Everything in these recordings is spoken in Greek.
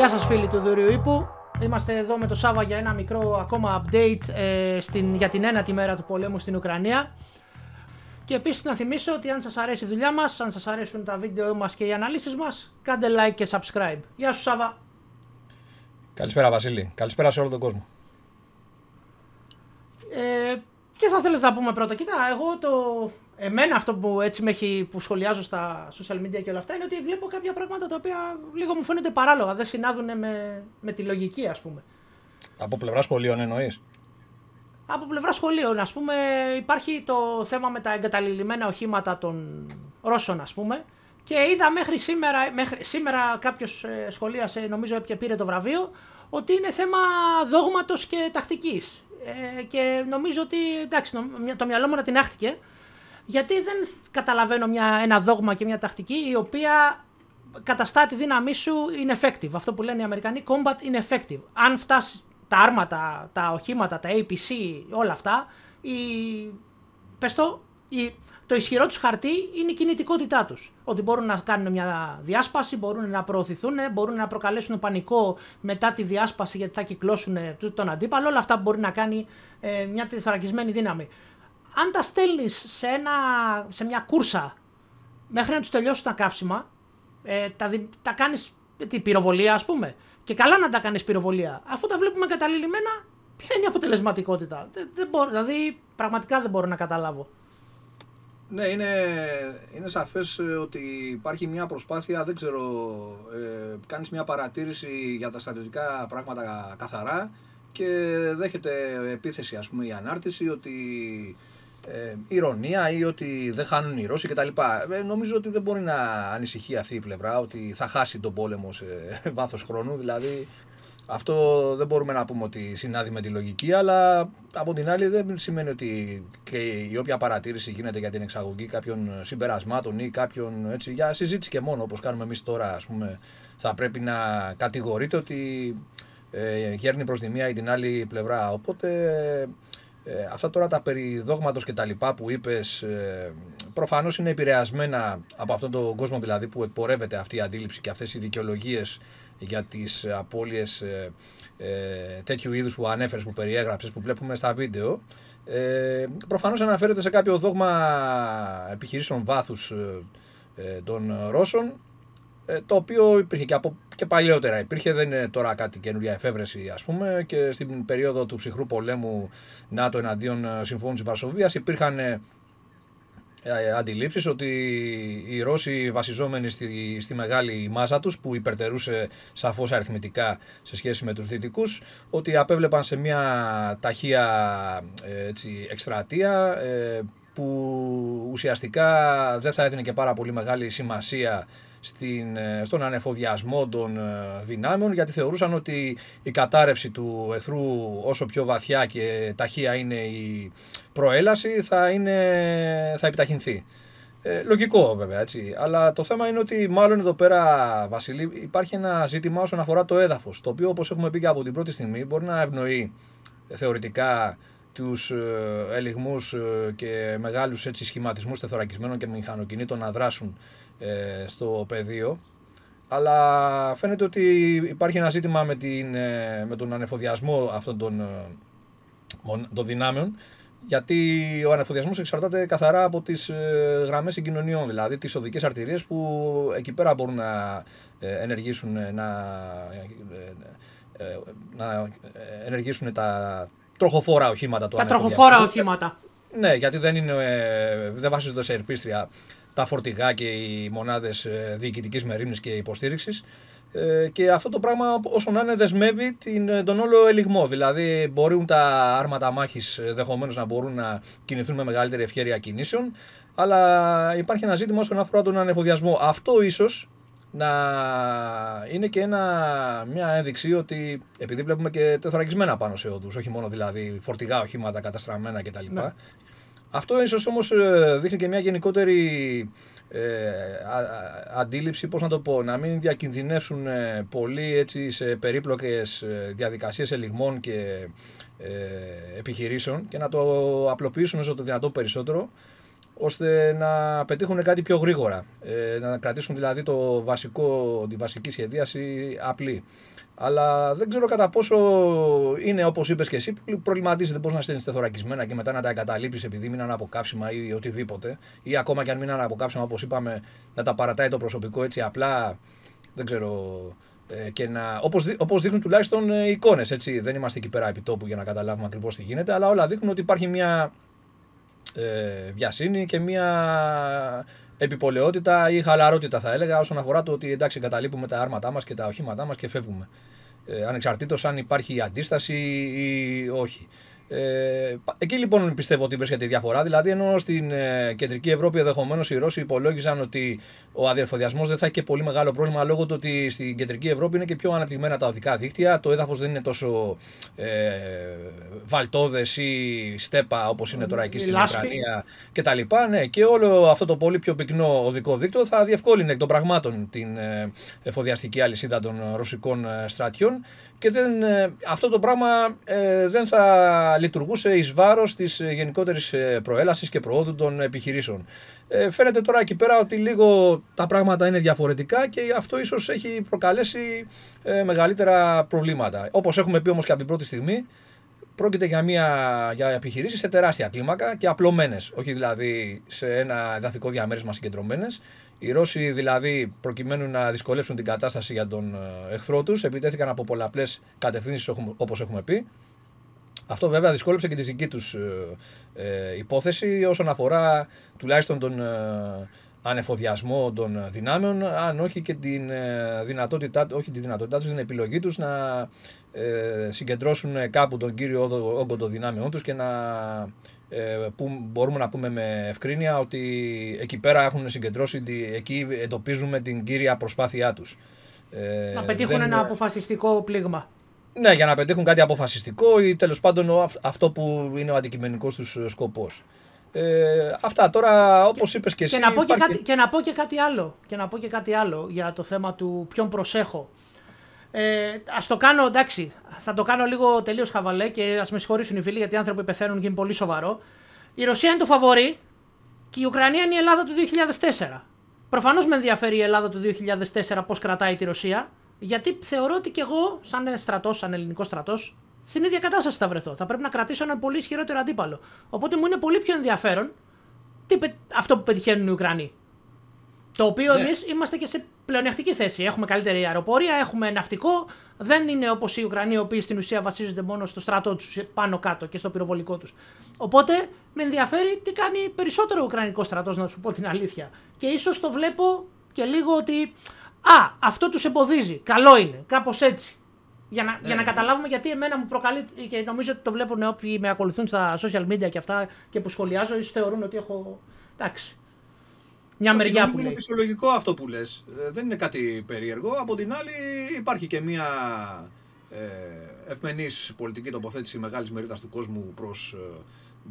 Γεια σας φίλοι του Δουρίου Ήπου. Είμαστε εδώ με το Σάβα για ένα μικρό ακόμα update ε, στην, για την ένατη μέρα του πολέμου στην Ουκρανία. Και επίσης να θυμίσω ότι αν σας αρέσει η δουλειά μας, αν σας αρέσουν τα βίντεο μας και οι αναλύσεις μας, κάντε like και subscribe. Γεια σου Σάβα. Καλησπέρα Βασίλη. Καλησπέρα σε όλο τον κόσμο. Ε, τι θα θέλεις να πούμε πρώτα. Κοίτα, εγώ το... Εμένα αυτό που έτσι με έχει, που σχολιάζω στα social media και όλα αυτά είναι ότι βλέπω κάποια πράγματα τα οποία λίγο μου φαίνονται παράλογα. Δεν συνάδουν με, με τη λογική, ας πούμε. Από πλευρά σχολείων εννοείς; Από πλευρά σχολείων, ας πούμε, υπάρχει το θέμα με τα εγκαταλειμμένα οχήματα των Ρώσων, ας πούμε. Και είδα μέχρι σήμερα, μέχρι, σήμερα κάποιος ε, σχολίασε, νομίζω και πήρε το βραβείο, ότι είναι θέμα δόγματος και τακτικής. Ε, και νομίζω ότι εντάξει, το μυαλό μου να την άχτηκε. Γιατί δεν καταλαβαίνω μια, ένα δόγμα και μια τακτική η οποία καταστά τη δύναμή σου ineffective. Αυτό που λένε οι Αμερικανοί, combat ineffective. Αν φτάσει τα άρματα, τα οχήματα, τα APC, όλα αυτά, η, πες το, η, το ισχυρό τους χαρτί είναι η κινητικότητά τους. Ότι μπορούν να κάνουν μια διάσπαση, μπορούν να προωθηθούν, μπορούν να προκαλέσουν πανικό μετά τη διάσπαση γιατί θα κυκλώσουν τον αντίπαλο. Όλα αυτά μπορεί να κάνει ε, μια τεθωρακισμένη δύναμη. Αν τα στέλνεις σε, σε μια κούρσα μέχρι να τους τελειώσουν τα καύσιμα, ε, τα, τα κάνεις την πυροβολία, ας πούμε. Και καλά να τα κάνεις πυροβολία. Αφού τα βλέπουμε καταλήλυμένα, ποια είναι η αποτελεσματικότητα; Δεν, δεν μπορώ, δηλαδή, πραγματικά δεν μπορώ να καταλάβω. Ναι, είναι, είναι σαφές ε, ότι υπάρχει μια προσπάθεια, δεν ξέρω, ε, κάνεις μια παρατήρηση για τα στρατιωτικά πράγματα καθαρά και δέχεται επίθεση ας πούμε η ανάρτηση ότι ε, ηρωνία ή ότι δεν χάνουν οι Ρώσοι κτλ. Ε, νομίζω ότι δεν μπορεί να ανησυχεί αυτή η πλευρά ότι θα χάσει τον πόλεμο σε βάθος χρόνου. Δηλαδή αυτό δεν μπορούμε να πούμε ότι συνάδει με τη λογική, αλλά από την άλλη δεν σημαίνει ότι και η όποια παρατήρηση γίνεται για την εξαγωγή κάποιων συμπερασμάτων ή κάποιων έτσι, για συζήτηση και μόνο, όπως κάνουμε εμείς τώρα, ας πούμε, θα πρέπει να κατηγορείται ότι ε, γέρνει προς τη μία ή την άλλη πλευρά. Οπότε ε, αυτά τώρα τα περί δόγματος και τα λοιπά που είπες ε, προφανώς είναι επηρεασμένα από αυτόν τον κόσμο δηλαδή που εκπορεύεται αυτή η αντίληψη και αυτές οι δικαιολογίες για τις απώλειες ε, ε, τέτοιου είδους που ανέφερες, που περιέγραψες, που βλέπουμε στα βίντεο. Ε, προφανώς αναφέρεται σε κάποιο δόγμα επιχειρήσεων βάθους ε, των Ρώσων ε, το οποίο υπήρχε και, από, και παλιότερα. Υπήρχε, δεν είναι τώρα κάτι καινούρια εφεύρεση ας πούμε και στην περίοδο του ψυχρού πολέμου ΝΑΤΟ εναντίον ε, Συμφώνου της Βαρσοβίας υπήρχαν ε, αντιλήψεις ότι οι Ρώσοι βασιζόμενοι στη, στη μεγάλη μάζα τους που υπερτερούσε σαφώς αριθμητικά σε σχέση με τους Δυτικούς ότι απέβλεπαν σε μια ταχεία έτσι, εκστρατεία που ουσιαστικά δεν θα έδινε και πάρα πολύ μεγάλη σημασία στην, ε, στον ανεφοδιασμό των ε, δυνάμεων γιατί θεωρούσαν ότι η κατάρρευση του εχθρού όσο πιο βαθιά και ταχεία είναι η προέλαση θα, είναι, θα επιταχυνθεί. Ε, λογικό βέβαια έτσι. Αλλά το θέμα είναι ότι μάλλον εδώ πέρα, Βασίλη, υπάρχει ένα ζήτημα όσον αφορά το έδαφος, το οποίο όπως έχουμε πει και από την πρώτη στιγμή μπορεί να ευνοεί θεωρητικά τους ελιγμούς και μεγάλους έτσι, σχηματισμούς τεθωρακισμένων και μηχανοκινήτων να δράσουν ε, στο πεδίο. Αλλά φαίνεται ότι υπάρχει ένα ζήτημα με, την, ε, με τον ανεφοδιασμό αυτών των, ε, των δυνάμεων γιατί ο ανεφοδιασμός εξαρτάται καθαρά από τις ε, γραμμές συγκοινωνιών, δηλαδή τις οδικές αρτηρίες που εκεί πέρα μπορούν να ενεργήσουν, να, να ενεργήσουν τα τροχοφόρα οχήματα. Τα τροχοφόρα οχήματα. Ναι, γιατί δεν, είναι, δεν βασίζονται σε ερπίστρια τα φορτηγά και οι μονάδες ε, διοικητικής μερίμνης και υποστήριξης ε, και αυτό το πράγμα όσο να είναι δεσμεύει την, ε, τον όλο ελιγμό. Δηλαδή μπορούν τα άρματα μάχης δεχομένως να μπορούν να κινηθούν με μεγαλύτερη ευχαίρεια κινήσεων αλλά υπάρχει ένα ζήτημα όσον αφορά τον ανεφοδιασμό. Αυτό ίσως να είναι και ένα, μια ένδειξη ότι επειδή βλέπουμε και τεθωρακισμένα πάνω σε όδους, όχι μόνο δηλαδή φορτηγά οχήματα καταστραμμένα κτλ. Ναι. Αυτό ίσως όμως ε, δείχνει και μια γενικότερη ε, αντίληψη, πώς να το πω, να μην διακινδυνεύσουν ε, πολύ έτσι, σε περίπλοκες ε, διαδικασίες ελιγμών και ε, επιχειρήσεων και να το απλοποιήσουν όσο το δυνατόν περισσότερο, ώστε να πετύχουν κάτι πιο γρήγορα. Ε, να κρατήσουν δηλαδή το βασικό, τη βασική σχεδίαση απλή. Αλλά δεν ξέρω κατά πόσο είναι όπως είπες και εσύ, προβληματίζεται πώς να στέλνει τεθωρακισμένα και μετά να τα εγκαταλείψεις επειδή μείναν από καύσιμα ή οτιδήποτε. Ή ακόμα και αν μείναν από καύσιμα, όπως είπαμε, να τα παρατάει το προσωπικό έτσι απλά. Δεν ξέρω. Ε, και να, όπως, όπως δείχνουν τουλάχιστον ε, εικόνες, έτσι, δεν είμαστε εκεί πέρα επί τόπου για να καταλάβουμε ακριβώς τι γίνεται, αλλά όλα δείχνουν ότι υπάρχει μια ε, βιασύνη και μια επιπολαιότητα ή χαλαρότητα θα έλεγα όσον αφορά το ότι εντάξει εγκαταλείπουμε τα άρματά μας και τα οχήματά μας και φεύγουμε. Ε, ανεξαρτήτως αν υπάρχει αντίσταση ή όχι. Ε, εκεί λοιπόν πιστεύω ότι βρίσκεται η διαφορά. Δηλαδή, ενώ στην ε, κεντρική Ευρώπη ενδεχομένως οι Ρώσοι υπολόγιζαν ότι ο αδιαφοδιασμό δεν θα έχει και πολύ μεγάλο πρόβλημα λόγω του ότι στην κεντρική Ευρώπη είναι και πιο αναπτυγμένα τα οδικά δίκτυα. Το έδαφος δεν είναι τόσο ε, βαλτόδες ή στέπα όπως είναι τώρα εκεί στην Ουκρανία κτλ. Ναι, και όλο αυτό το πολύ πιο πυκνό οδικό δίκτυο θα διευκόλυνε εκ των πραγμάτων την ε, εφοδιαστική αλυσίδα των ρωσικών ε, στρατιών και δεν, ε, αυτό το πράγμα ε, δεν θα λειτουργούσε εις βάρος της ε, γενικότερης προέλασης και προόδου των επιχειρήσεων. Ε, φαίνεται τώρα εκεί πέρα ότι λίγο τα πράγματα είναι διαφορετικά και αυτό ίσως έχει προκαλέσει μεγαλύτερα προβλήματα. Όπως έχουμε πει όμως και από την πρώτη στιγμή, πρόκειται για, μια, για επιχειρήσεις σε τεράστια κλίμακα και απλωμένες, όχι δηλαδή σε ένα εδαφικό διαμέρισμα συγκεντρωμένες οι Ρώσοι δηλαδή προκειμένου να δυσκολεύσουν την κατάσταση για τον ε, εχθρό τους, επιτέθηκαν από πολλαπλές κατευθύνσεις όπως έχουμε πει. Αυτό βέβαια δυσκόλεψε και τη δική τους ε, ε, υπόθεση όσον αφορά τουλάχιστον τον ε, ανεφοδιασμό των δυνάμεων, αν όχι και την δυνατότητά, όχι τη δυνατότητά τους, την επιλογή τους να ε, συγκεντρώσουν κάπου τον κύριο όγκο των δυνάμεών τους και να ε, που μπορούμε να πούμε με ευκρίνεια ότι εκεί πέρα έχουν συγκεντρώσει, εκεί εντοπίζουμε την κύρια προσπάθειά τους. Ε, να πετύχουν ένα αποφασιστικό πλήγμα. Ναι, για να πετύχουν κάτι αποφασιστικό ή τέλος πάντων αυτό που είναι ο αντικειμενικός τους σκοπός. Ε, αυτά τώρα όπως είπες και εσύ. Και να, πω και, κάτι, και να πω και κάτι άλλο. Και να πω και κάτι άλλο για το θέμα του ποιον προσέχω. Ε, ας το κάνω, εντάξει, θα το κάνω λίγο τελείως χαβαλέ και ας με συγχωρήσουν οι φίλοι γιατί οι άνθρωποι πεθαίνουν και είναι πολύ σοβαρό. Η Ρωσία είναι το φαβορή και η Ουκρανία είναι η Ελλάδα του 2004. Προφανώς με ενδιαφέρει η Ελλάδα του 2004 πώς κρατάει τη Ρωσία, γιατί θεωρώ ότι και εγώ, σαν στρατός, σαν ελληνικός στρατός, στην ίδια κατάσταση θα βρεθώ. Θα πρέπει να κρατήσω έναν πολύ ισχυρότερο αντίπαλο. Οπότε μου είναι πολύ πιο ενδιαφέρον τι, αυτό που πετυχαίνουν οι Ουκρανοί. Το οποίο ναι. εμείς είμαστε και σε πλεονεκτική θέση. Έχουμε καλύτερη αεροπορία, έχουμε ναυτικό. Δεν είναι όπως οι Ουκρανοί, οι οποίοι στην ουσία βασίζονται μόνο στο στρατό τους πάνω κάτω και στο πυροβολικό τους. Οπότε με ενδιαφέρει τι κάνει περισσότερο ο Ουκρανικός στρατός, να σου πω την αλήθεια. Και ίσως το βλέπω και λίγο ότι. Α, αυτό τους εμποδίζει. Καλό είναι. Κάπως έτσι. Για να, για να ναι. καταλάβουμε γιατί εμένα μου προκαλεί και νομίζω ότι το βλέπουν όποιοι με ακολουθούν στα social media και αυτά και που σχολιάζω, ίσως θεωρούν ότι έχω. Εντάξει μια μεριά που Είναι φυσιολογικό αυτό που λες. Ε, δεν είναι κάτι περίεργο. Από την άλλη υπάρχει και μια ε, ευμενής πολιτική τοποθέτηση μεγάλης μερίδας του κόσμου προς ε,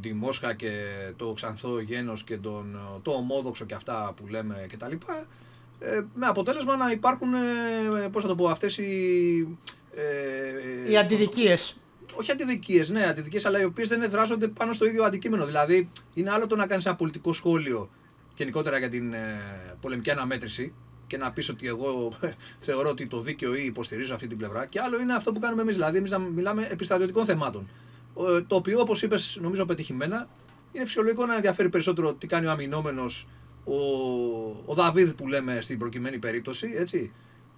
τη Μόσχα και το ξανθό γένος και τον, ε, το ομόδοξο και αυτά που λέμε κτλ. Ε, με αποτέλεσμα να υπάρχουν, ε, πώς θα το πω, αυτές οι... Ε, οι αντιδικίες. Όχι αντιδικίες, ναι, αντιδικίες, αλλά οι οποίες δεν εδράζονται πάνω στο ίδιο αντικείμενο. Δηλαδή, είναι άλλο το να κάνεις ένα πολιτικό σχόλιο γενικότερα για την ε, πολεμική αναμέτρηση και να πεις ότι εγώ θεωρώ ότι το δίκαιο ή υποστηρίζω αυτή την πλευρά. Και άλλο είναι αυτό που κάνουμε εμείς, δηλαδή εμείς να μιλάμε επί στρατιωτικών θεμάτων. Το οποίο, όπως είπες, νομίζω πετυχημένα, είναι φυσιολογικό να ενδιαφέρει περισσότερο τι κάνει ο αμυνόμενος, ο, ο Δαβίδ που λέμε στην προκειμένη περίπτωση, έτσι,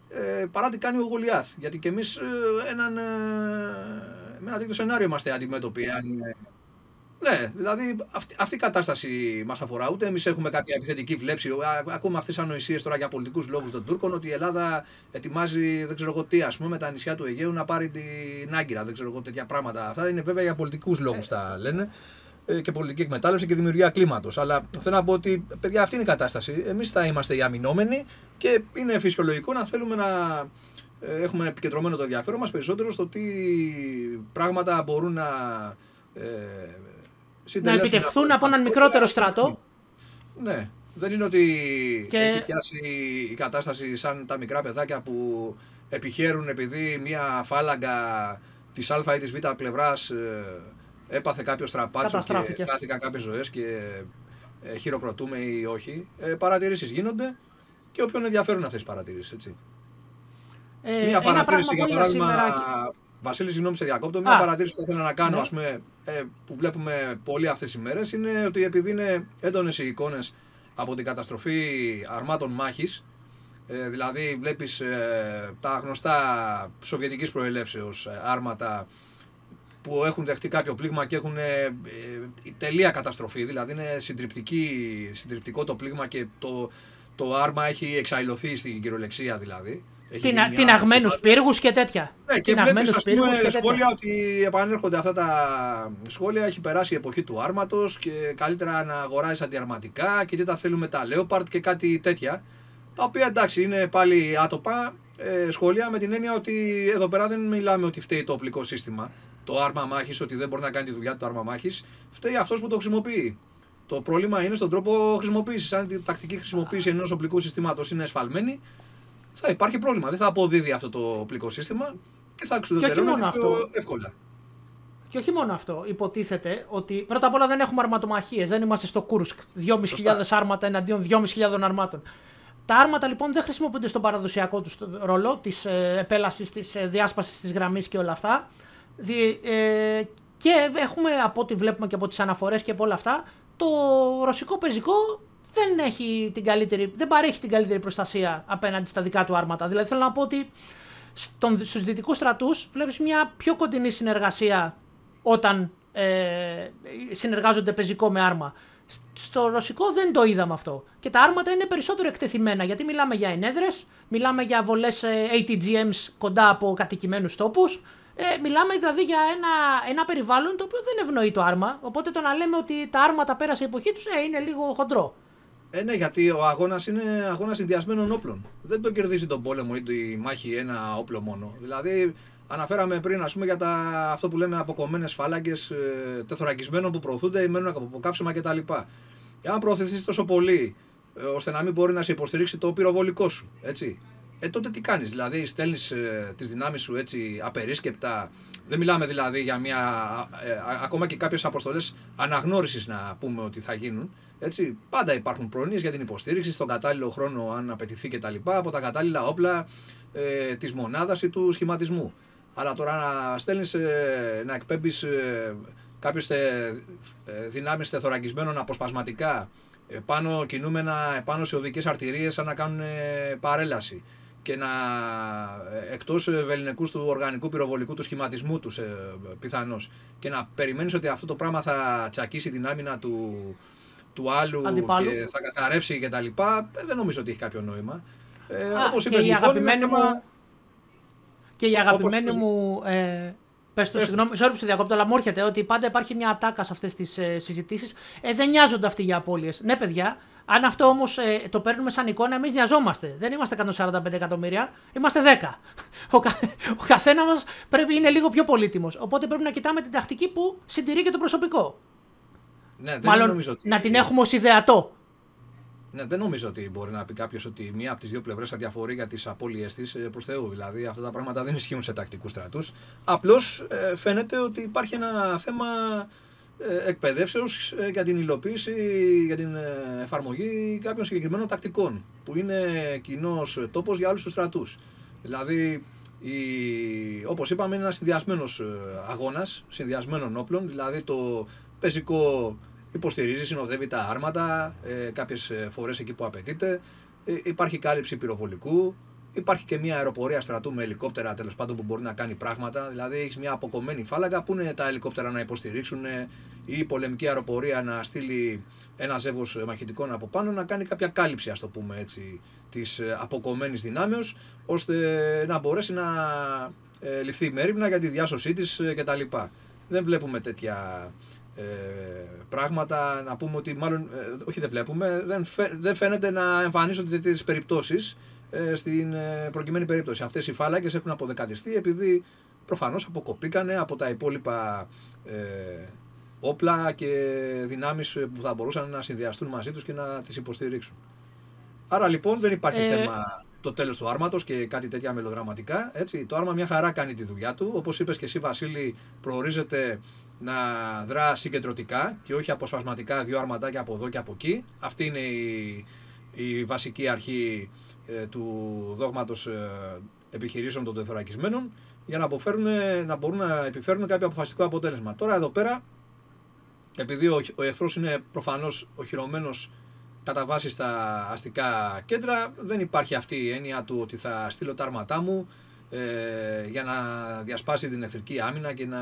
ε, παρά τι κάνει ο Γολιάθ. Γιατί και εμείς ε, έναν, ε, με ένα τέτοιο σενάριο είμαστε αντιμέτωποι. Αν, ναι, δηλαδή αυτή, αυτή η κατάσταση μας αφορά. Ούτε εμείς έχουμε κάποια επιθετική βλέψη. Ακούμε αυτές τι ανοησίε τώρα για πολιτικούς λόγους των Τούρκων ότι η Ελλάδα ετοιμάζει δεν ξέρω εγώ τι, ας πούμε, με τα νησιά του Αιγαίου να πάρει την Άγκυρα. Δεν ξέρω εγώ τέτοια πράγματα. Αυτά είναι βέβαια για πολιτικούς λόγους τα λένε ε, και πολιτική εκμετάλλευση και δημιουργία κλίματος. Αλλά θέλω να πω ότι, παιδιά, αυτή είναι η κατάσταση. Εμείς θα είμαστε οι αμυνόμενοι και είναι φυσιολογικό να θέλουμε να ε, έχουμε επικεντρωμένο το ενδιαφέρον μας περισσότερο στο τι πράγματα μπορούν να ε, να επιτευχθούν από έναν μικρότερο στρατό. Ναι. Δεν είναι ότι και... έχει πιάσει η κατάσταση σαν τα μικρά παιδάκια που επιχαίρουν επειδή μια φάλαγγα της α ή της β πλευράς ε, έπαθε κάποιο στραπάτσο και χάθηκαν κάποιες ζωές και ε, χειροκροτούμε ή όχι. Ε, παρατηρήσεις γίνονται και όποιον ενδιαφέρουν αυτέ τι παρατηρήσεις. Έτσι. Ε, Μία ένα παρατήρηση για πράγμα που παράδειγμα. σήμερα- Βασίλης, συγγνώμη, σε διακόπτω. Μία Α. παρατήρηση που θα ήθελα να κάνω, Ναι. ας πούμε, ε, που βλέπουμε πολύ αυτές τις μέρε, είναι ότι επειδή είναι έντονες οι εικόνες από την καταστροφή αρμάτων μάχης, ε, δηλαδή βλέπεις ε, τα γνωστά σοβιετικής προελεύσεως ε, άρματα που έχουν δεχτεί κάποιο πλήγμα και έχουν ε, ε, τελεία καταστροφή, δηλαδή είναι συντριπτική, συντριπτικό το πλήγμα και το, το άρμα έχει εξαϊλωθεί στην κυριολεξία δηλαδή. Έχει Την, γίνει μια- τυναγμένου πύργους και τέτοια. ναι, και Τυναγμένους βλέπεις ας πύργους πούμε και τέτοια. σχόλια ότι επανέρχονται αυτά τα σχόλια, έχει περάσει η εποχή του άρματος και καλύτερα να αγοράζεις αντιαρματικά και τι τα θέλουμε τα Leopard και κάτι τέτοια. Τα οποία εντάξει είναι πάλι άτοπα ε, σχόλια με την έννοια ότι εδώ πέρα δεν μιλάμε ότι φταίει το οπλικό σύστημα, το άρμα μάχης, ότι δεν μπορεί να κάνει τη δουλειά του το άρμα μάχης, φταίει αυτός που το χρησιμοποιεί. Το πρόβλημα είναι στον τρόπο χρησιμοποίησης. Αν η τακτική χρησιμοποίηση ενός οπλικού συστήματος είναι εσφαλμένη, θα υπάρχει πρόβλημα. Δεν θα αποδίδει αυτό το οπλικό σύστημα και θα εξουδετερώνεται μόνο πιο αυτό. εύκολα. Και όχι μόνο αυτό. Υποτίθεται ότι πρώτα απ' όλα δεν έχουμε αρματομαχίες. Δεν είμαστε στο Κούρσκ. 2.500 άρματα εναντίον 2.500 αρμάτων. Τα άρματα λοιπόν δεν χρησιμοποιούνται στον παραδοσιακό τους ρόλο της ε, επέλασης, της ε, διάσπασης της γραμμής και όλα αυτά. Δι- ε, και έχουμε από ό,τι βλέπουμε και από τις αναφορές και από όλα αυτά, το ρωσικό πεζικό δεν, έχει την καλύτερη, δεν παρέχει την καλύτερη προστασία απέναντι στα δικά του άρματα. Δηλαδή θέλω να πω ότι στον, στους δυτικούς στρατούς βλέπεις μια πιο κοντινή συνεργασία όταν ε, συνεργάζονται πεζικό με άρμα. Σ- Στο ρωσικό δεν το είδαμε αυτό. Και τα άρματα είναι περισσότερο εκτεθειμένα γιατί μιλάμε για ενέδρες, μιλάμε για βολές ε, ATGMs κοντά από κατοικημένους τόπους. Ε, μιλάμε δηλαδή για ένα, ένα περιβάλλον το οποίο δεν ευνοεί το άρμα. Οπότε το να λέμε ότι τα άρματα πέρασε η εποχή τους ε, είναι λίγο χοντρό. Ε, ναι, γιατί ο αγώνας είναι αγώνας συνδυασμένων όπλων. Δεν το κερδίζει τον πόλεμο ή τη μάχη ένα όπλο μόνο. Δηλαδή, αναφέραμε πριν ας πούμε, για τα, αυτό που λέμε αποκομμένες φάλαγγε ε, τεθωρακισμένων που προωθούνται ή μένουν από καύσιμα κτλ. Εάν προωθηθείς τόσο πολύ ε, ώστε να μην μπορεί να σε υποστηρίξει το πυροβολικό σου, έτσι. Ε, τότε τι κάνεις, δηλαδή στέλνεις ε, τις δυνάμεις σου έτσι απερίσκεπτα; Δεν μιλάμε δηλαδή για μια. ε, α- ακόμα και κάποιες αποστολές αναγνώρισης να πούμε ότι θα γίνουν. Έτσι, πάντα υπάρχουν πρόνοιε για την υποστήριξη στον κατάλληλο χρόνο, αν απαιτηθεί κτλ. από τα κατάλληλα όπλα ε, της μονάδας ή του σχηματισμού. Αλλά τώρα να στέλνεις, ε, να εκπέμπεις ε, κάποιες ε, δυνάμεις θωρακισμένων αποσπασματικά ε, πάνω κινούμενα επάνω σε οδικές αρτηρίες σαν να κάνουν ε, παρέλαση και να ε, εκτός ε, βεληνικού του οργανικού πυροβολικού του σχηματισμού τους ε, πιθανώς και να περιμένεις ότι αυτό το πράγμα θα τσακίσει την άμυνα του, του άλλου Αντιπάλου. και θα καταρρεύσει και τα λοιπά, ε, δεν νομίζω ότι έχει κάποιο νόημα. Ε, Α, όπως και είπες, η λοιπόν, αγαπημένη είναι θέμα- μου- Και η Όπως αγαπημένη είπες- μου. Ε, πες το, Πες το. συγγνώμη, sorry που σε διακόπτω, αλλά μου έρχεται ότι πάντα υπάρχει μια ατάκα σε αυτές τις ε, συζητήσεις. Ε, δεν νοιάζονται αυτοί για απώλειες. Ναι, παιδιά, αν αυτό όμως ε, το παίρνουμε σαν εικόνα, εμείς νοιαζόμαστε. Δεν είμαστε 145 εκατομμύρια, είμαστε 10. Ο, κα, ο καθένας μας πρέπει είναι λίγο πιο πολύτιμος. Οπότε πρέπει να κοιτάμε την τακτική που συντηρεί και το προσωπικό. Ναι, δεν Μάλλον νομίζω ότι... να την έχουμε ως ιδεατό. Ναι, δεν νομίζω ότι μπορεί να πει κάποιος ότι μία από τις δύο πλευρές αδιαφορεί για τις απώλειές της προς Θεού. Δηλαδή αυτά τα πράγματα δεν ισχύουν σε τακτικούς στρατούς. Απλώς φαίνεται ότι υπάρχει ένα θέμα ε, εκπαιδεύσεως για την υλοποίηση, για την ε, εφαρμογή κάποιων συγκεκριμένων τακτικών που είναι κοινός τόπος για όλους τους στρατούς. Δηλαδή, η, όπως είπαμε, είναι ένας συνδυασμένος αγώνας, συνδυασμένων όπλων. Δηλαδή, το πεζικό υποστηρίζει, συνοδεύει τα άρματα, ε, κάποιες ε, φορές εκεί που απαιτείται. Ε, υπάρχει κάλυψη πυροβολικού. Υπάρχει και μια αεροπορία στρατού με ελικόπτερα τέλος πάντων που μπορεί να κάνει πράγματα. Δηλαδή έχεις μια αποκομμένη φάλαγγα που είναι τα ελικόπτερα να υποστηρίξουν ε, ή η πολεμική αεροπορία να στείλει ένα ζεύγος μαχητικών από πάνω να κάνει κάποια κάλυψη, ας το πούμε έτσι, της αποκομμένης δυνάμεως, ώστε να μπορέσει να ε, ληφθεί μέρημνα για τη διάσωσή της κτλ. Δεν βλέπουμε τέτοια ε, πράγματα να πούμε ότι μάλλον, ε, όχι δεν βλέπουμε, δεν, φαι- δεν φαίνεται να εμφανίζονται τέτοιες περιπτώσεις ε, στην ε, προκειμένη περίπτωση. Αυτές οι φάλακες έχουν αποδεκατιστεί επειδή προφανώς αποκοπήκανε από τα υπόλοιπα ε, όπλα και δυνάμεις που θα μπορούσαν να συνδυαστούν μαζί τους και να τις υποστηρίξουν. Άρα λοιπόν δεν υπάρχει Ε, θέμα το τέλος του άρματος και κάτι τέτοια μελοδραματικά. Έτσι. Το άρμα μια χαρά κάνει τη δουλειά του. Όπως είπες και εσύ Βασίλη, προορίζεται να δρά συγκεντρωτικά και όχι αποσπασματικά δύο αρματάκια από εδώ και από εκεί. Αυτή είναι η, η βασική αρχή ε, του δόγματος ε, επιχειρήσεων των τεθωρακισμένων για να, αποφέρουν, να μπορούν να επιφέρουν κάποιο αποφασιστικό αποτέλεσμα. Τώρα εδώ πέρα, επειδή ο, ο εχθρός είναι προφανώς οχυρωμένος κατά βάση στα αστικά κέντρα, δεν υπάρχει αυτή η έννοια του ότι θα στείλω τα άρματά μου ε, για να διασπάσει την εχθρική άμυνα και να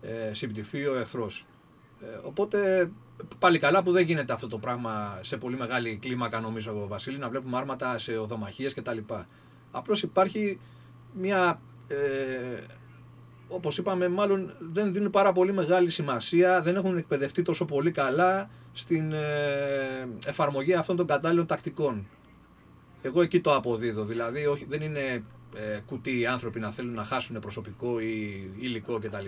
ε, συμπτυχθεί ο εχθρός. Ε, οπότε πάλι καλά που δεν γίνεται αυτό το πράγμα σε πολύ μεγάλη κλίμακα νομίζω Βασίλη να βλέπουμε άρματα σε οδομαχίες κτλ. Απλώς υπάρχει μια ε, όπως είπαμε μάλλον δεν δίνουν πάρα πολύ μεγάλη σημασία, δεν έχουν εκπαιδευτεί τόσο πολύ καλά στην ε, εφαρμογή αυτών των κατάλληλων τακτικών. Εγώ εκεί το αποδίδω, δηλαδή όχι, δεν είναι ε, κουτί οι άνθρωποι να θέλουν να χάσουν προσωπικό ή υλικό κτλ.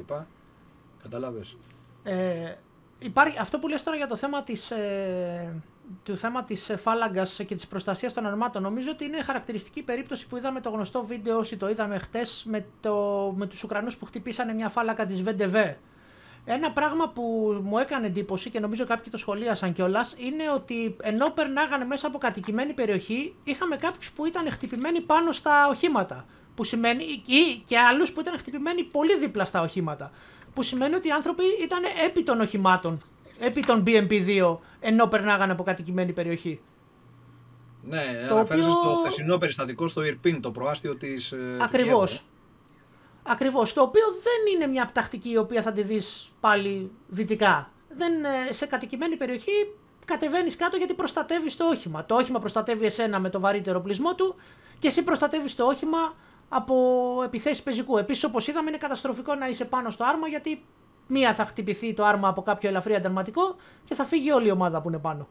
Κατάλαβες. Ε, υπάρχει, αυτό που λες τώρα για το θέμα της, ε, του θέμα της φάλαγγας και της προστασίας των αρμάτων νομίζω ότι είναι χαρακτηριστική περίπτωση που είδαμε το γνωστό βίντεο όσοι το είδαμε χτες με, το, με τους Ουκρανούς που χτυπήσανε μια φάλαγγα της VDV. Ένα πράγμα που μου έκανε εντύπωση και νομίζω κάποιοι το σχολίασαν κιόλας είναι ότι ενώ περνάγανε μέσα από κατοικημένη περιοχή, είχαμε κάποιους που ήταν χτυπημένοι πάνω στα οχήματα. Που σημαίνει, ή και άλλους που ήταν χτυπημένοι πολύ δίπλα στα οχήματα. Που σημαίνει ότι οι άνθρωποι ήταν επί των οχημάτων, επί των BMP2, ενώ περνάγανε από κατοικημένη περιοχή. Ναι, αναφέρεσαι οποίο... στο χθεσινό περιστατικό στο Ιρπίν, το προάστιο της. Ε, Ακριβώς. Ε. Ακριβώς. Το οποίο δεν είναι μια τακτική η οποία θα τη δεις πάλι δυτικά. Δεν, ε, σε κατοικημένη περιοχή κατεβαίνεις κάτω γιατί προστατεύεις το όχημα. Το όχημα προστατεύει εσένα με το βαρύτερο πλεισμό του και εσύ προστατεύεις το όχημα από επιθέσεις πεζικού. Επίσης, όπως είδαμε, είναι καταστροφικό να είσαι πάνω στο άρμα γιατί μία θα χτυπηθεί το άρμα από κάποιο ελαφρύ ανταρματικό και θα φύγει όλη η ομάδα που είναι πάνω.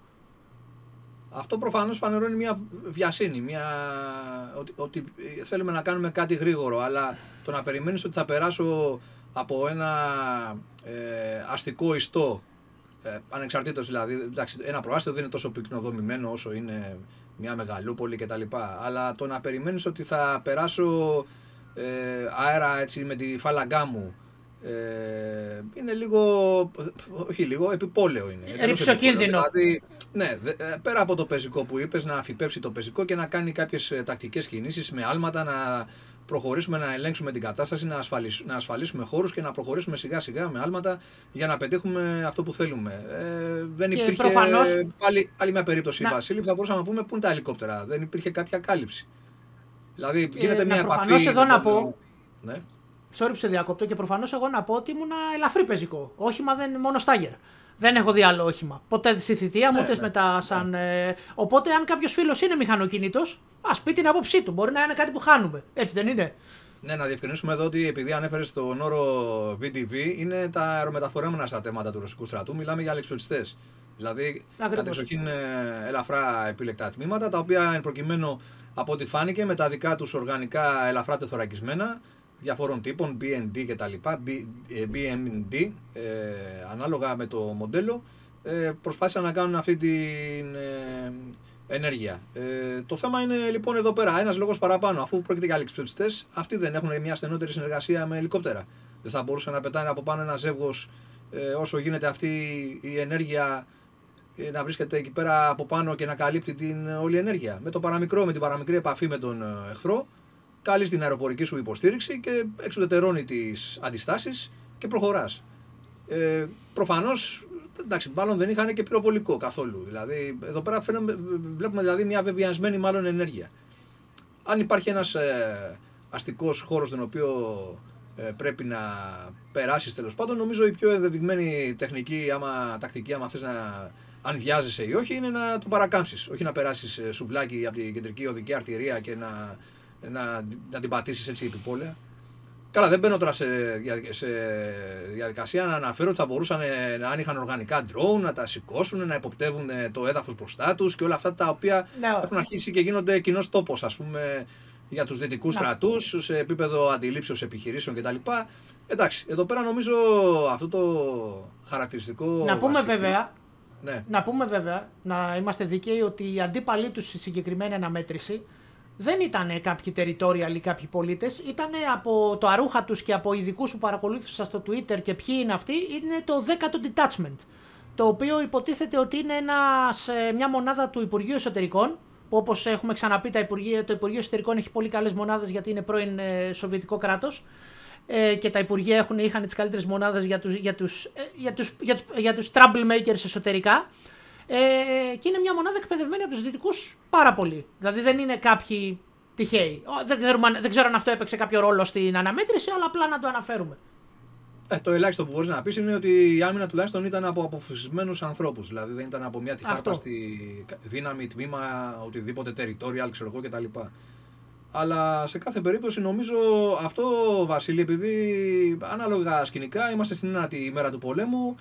Αυτό προφανώς φανερώνει μια βιασύνη, μια... Ότι, ότι θέλουμε να κάνουμε κάτι γρήγορο, αλλά το να περιμένεις ότι θα περάσω από ένα ε, αστικό ιστό, ε, ανεξαρτήτως δηλαδή, εντάξει, ένα προάστιο δεν είναι τόσο πυκνοδομημένο όσο είναι μια μεγαλούπολη κτλ. Αλλά το να περιμένεις ότι θα περάσω ε, αέρα έτσι με τη φάλαγκά μου ε, είναι λίγο, όχι λίγο, επιπόλαιο είναι. Ρηψοκίνδυνο. Δηλαδή, ναι, ε, πέρα από το πεζικό που είπες, να αφιπέψει το πεζικό και να κάνει κάποιες ε, τακτικές κινήσεις με άλματα, να προχωρήσουμε να ελέγξουμε την κατάσταση, να, ασφαλίσουμε, να ασφαλίσουμε χώρους και να προχωρήσουμε σιγά σιγά με άλματα για να πετύχουμε αυτό που θέλουμε. Ε, δεν και υπήρχε προφανώς... πάλι, άλλη μια περίπτωση, να... Βασίλη, που θα μπορούσαμε να πούμε πού είναι τα ελικόπτερα. Δεν υπήρχε κάποια κάλυψη. Δηλαδή γίνεται μια επαφή. εδώ να πω, ναι. Sorry που σε διακόπτω και προφανώς εγώ να πω ότι ήμουν ελαφρύ πεζικό. Όχημα δεν είναι μόνο στάγερ. Δεν έχω δει άλλο όχημα. Ποτέ στη θητεία μου, ναι, ούτε ναι, μετά σαν. Ναι. Ε, οπότε, αν κάποιος φίλος είναι μηχανοκίνητος, ας πει την άποψή του. Μπορεί να είναι κάτι που χάνουμε. Έτσι δεν είναι; Ναι, να διευκρινίσουμε εδώ ότι επειδή ανέφερες τον όρο VDV, είναι τα αερομεταφορέμενα στρατεύματα του ρωσικού στρατού. Μιλάμε για αλεξιωτιστέ. Δηλαδή, κατεξοχήν ε, ελαφρά επιλεκτά τμήματα, τα οποία εν προκειμένου από ό,τι φάνηκε με τα δικά τους οργανικά ελαφρά τεθωρακισμένα διαφόρων τύπων, BND και τα λοιπά, BMD, ε, ανάλογα με το μοντέλο, ε, προσπάθησαν να κάνουν αυτή την ε, ενέργεια. Ε, το θέμα είναι λοιπόν εδώ πέρα, ένας λόγος παραπάνω, αφού πρόκειται για αλεξιπτωτιστές, αυτοί δεν έχουν μια στενότερη συνεργασία με ελικόπτερα. Δεν θα μπορούσαν να πετάνε από πάνω ένα ζεύγος ε, όσο γίνεται αυτή η ενέργεια ε, να βρίσκεται εκεί πέρα από πάνω και να καλύπτει την όλη ενέργεια. Με το παραμικρό, με την παραμικρή επαφή με τον εχθρό, καλείς την αεροπορική σου υποστήριξη και εξουδετερώνει τις αντιστάσεις και προχωράς. Ε, προφανώς, εντάξει, μάλλον δεν είχαν και πυροβολικό καθόλου. Δηλαδή, εδώ πέρα φαίνομαι, βλέπουμε δηλαδή μια βεβαιασμένη μάλλον ενέργεια. Αν υπάρχει ένας ε, αστικός χώρος τον οποίο ε, πρέπει να περάσεις τέλος πάντων, νομίζω η πιο ενδεδειγμένη τεχνική, άμα, τακτική, άμα θες να αν βιάζεσαι ή όχι, είναι να το παρακάμψεις. Όχι να περάσεις ε, σουβλάκι από την κεντρική οδική αρτηρία και να να, να την πατήσεις έτσι επιπόλαια. Καλά, δεν μπαίνω τώρα σε, σε διαδικασία να αναφέρω ότι θα μπορούσαν να αν είχαν οργανικά drone να τα σηκώσουν, να υποπτεύουν το έδαφος μπροστά τους και όλα αυτά τα οποία ναι. έχουν αρχίσει και γίνονται κοινός τόπος, ας πούμε, για τους δυτικούς στρατούς σε επίπεδο αντιλήψεως επιχειρήσεων κτλ. Εντάξει, εδώ πέρα νομίζω αυτό το χαρακτηριστικό. Να πούμε βέβαια. Ναι. Να πούμε βέβαια, να είμαστε δίκαιοι ότι οι αντίπαλοι τους στη συγκεκριμένη αναμέτρηση δεν ήταν κάποιοι territorial ή κάποιοι πολίτες, ήταν από το αρούχα τους και από ειδικούς που παρακολούθησαν στο Twitter και ποιοι είναι αυτοί, είναι το 10ο detachment. Το οποίο υποτίθεται ότι είναι ένας, ε, μια μονάδα του Υπουργείου Εσωτερικών, που όπως έχουμε ξαναπεί, τα Υπουργεία, το Υπουργείο Εσωτερικών έχει πολύ καλές μονάδες γιατί είναι πρώην ε, Σοβιετικό κράτος. Ε, και τα Υπουργεία έχουν, είχαν τις καλύτερες μονάδες για τους για τους, ε, για τους, για τους, για τους troublemakers εσωτερικά. Ε, και είναι μια μονάδα εκπαιδευμένη από τους Δυτικούς πάρα πολύ. Δηλαδή δεν είναι κάποιοι τυχαίοι. Δεν, δεν ξέρω αν αυτό έπαιξε κάποιο ρόλο στην αναμέτρηση, αλλά απλά να το αναφέρουμε. Ε, το ελάχιστο που μπορείς να πεις είναι ότι η άμυνα τουλάχιστον ήταν από αποφασισμένους ανθρώπους. Δηλαδή δεν ήταν από μια τυχάρπαστη δύναμη, τμήμα, οτιδήποτε territorial, ξέρω εγώ κτλ. Αλλά σε κάθε περίπτωση νομίζω αυτό, Βασίλη, επειδή ανάλογα σκηνικά είμαστε στην ένατη ημέρα του πολέμου,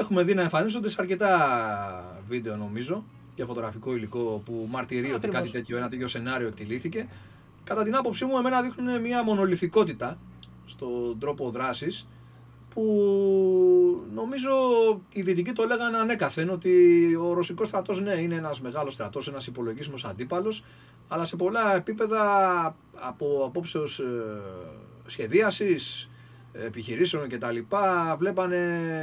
έχουμε δει να εμφανίζονται σε αρκετά βίντεο νομίζω και φωτογραφικό υλικό που μαρτυρεί ότι κάτι τέτοιο, ένα τέτοιο σενάριο εκτελήθηκε. Κατά την άποψή μου, εμένα δείχνουν μια μονολυθικότητα στον τρόπο δράσης που νομίζω οι δυτικοί το λέγανε ανέκαθεν ότι ο ρωσικός στρατός ναι είναι ένας μεγάλος στρατός, ένας υπολογίσμος αντίπαλος αλλά σε πολλά επίπεδα από απόψεως ε, σχεδίασης, επιχειρήσεων και τα λοιπά βλέπανε, ε,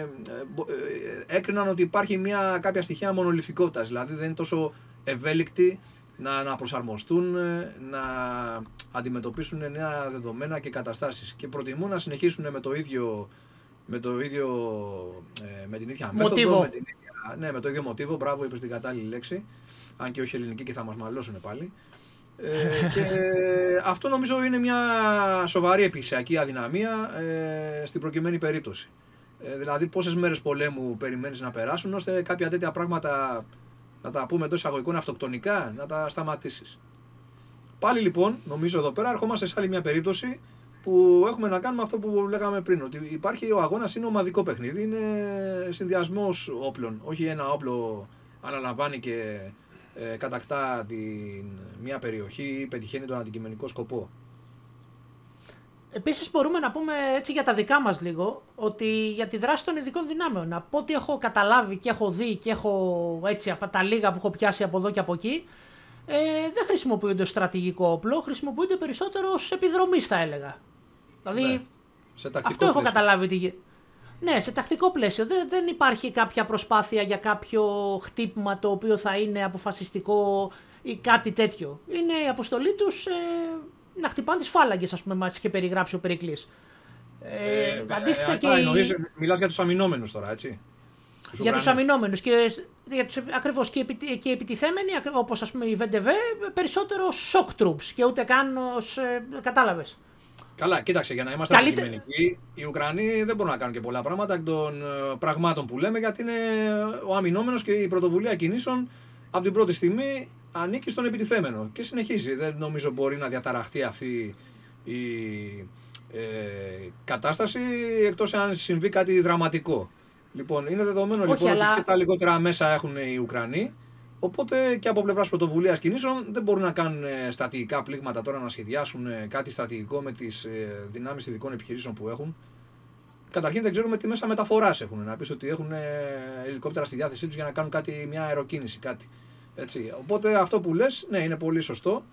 ε, έκριναν ότι υπάρχει μια κάποια στοιχεία μονολυθικότητας δηλαδή δεν είναι τόσο ευέλικτοι να, να προσαρμοστούν, να αντιμετωπίσουν νέα δεδομένα και καταστάσεις και προτιμούν να συνεχίσουν με το ίδιο με το ίδιο, ε, με την ίδια μοτίβο. Με την ίδια, ναι, με το ίδιο μοτίβο, μπράβο, είπες την κατάλληλη λέξη, αν και όχι ελληνική και θα μας μαλώσουν πάλι. Ε, και αυτό νομίζω είναι μια σοβαρή επιχειρησιακή αδυναμία ε, στην προκειμένη περίπτωση. Ε, δηλαδή πόσες μέρες πολέμου περιμένεις να περάσουν ώστε κάποια τέτοια πράγματα να τα πούμε εντός εισαγωγικών αυτοκτονικά να τα σταματήσεις. Πάλι λοιπόν νομίζω εδώ πέρα ερχόμαστε σε άλλη μια περίπτωση που έχουμε να κάνουμε αυτό που λέγαμε πριν. Ότι υπάρχει ο αγώνας, είναι ομαδικό παιχνίδι, είναι συνδυασμός όπλων. Όχι ένα όπλο αναλαμβάνει και ε, κατακτά την, μια περιοχή ή πετυχαίνει τον αντικειμενικό σκοπό. Επίσης, μπορούμε να πούμε έτσι για τα δικά μας λίγο ότι για τη δράση των ειδικών δυνάμεων. Από ό,τι έχω καταλάβει και έχω δει και έχω έτσι από τα λίγα που έχω πιάσει από εδώ και από εκεί, ε, δεν χρησιμοποιούνται ως στρατηγικό όπλο, χρησιμοποιούνται περισσότερο ως επιδρομή θα έλεγα. Δηλαδή, ναι. σε αυτό πλαίσιο. έχω καταλάβει ότι... Ναι, σε τακτικό πλαίσιο. Δεν, δεν υπάρχει κάποια προσπάθεια για κάποιο χτύπημα το οποίο θα είναι αποφασιστικό ή κάτι τέτοιο. Είναι η αποστολή τους ε, να χτυπάνε τις φάλαγγες, ας πούμε, μας είχε περιγράψει ο Περικλής. Ε, ε, αντίστοιχα ε, και. Εννοείς, μιλάς για τους αμυνόμενους τώρα, έτσι; Τους για τους αμυνόμενους και για τους, ακριβώς και, και οι επιτιθέμενοι όπως ας πούμε οι VDV περισσότερο shock troops και ούτε καν ως, ε, κατάλαβες. Καλά, κοίταξε, για να είμαστε Καλύτε... αντικειμενικοί, οι Ουκρανοί δεν μπορούν να κάνουν και πολλά πράγματα εκ των ε, πραγμάτων που λέμε, γιατί είναι ο αμυνόμενος και η πρωτοβουλία κινήσεων από την πρώτη στιγμή ανήκει στον επιτιθέμενο και συνεχίζει. Δεν νομίζω μπορεί να διαταραχθεί αυτή η ε, κατάσταση εκτός αν συμβεί κάτι δραματικό. Λοιπόν, είναι δεδομένο λοιπόν ότι και τα λιγότερα μέσα έχουν οι Ουκρανοί Οπότε και από πλευράς πρωτοβουλίας κινήσεων δεν μπορούν να κάνουν ε, στρατηγικά πλήγματα τώρα να σχεδιάσουν ε, κάτι στρατηγικό με τις ε, δυνάμεις ειδικών επιχειρήσεων που έχουν. Καταρχήν δεν ξέρουμε τι μέσα μεταφοράς έχουν. Να πεις ότι έχουν ελικόπτερα στη διάθεσή τους για να κάνουν κάτι, μια αεροκίνηση, κάτι. Έτσι. Οπότε αυτό που λες, ναι, είναι πολύ σωστό.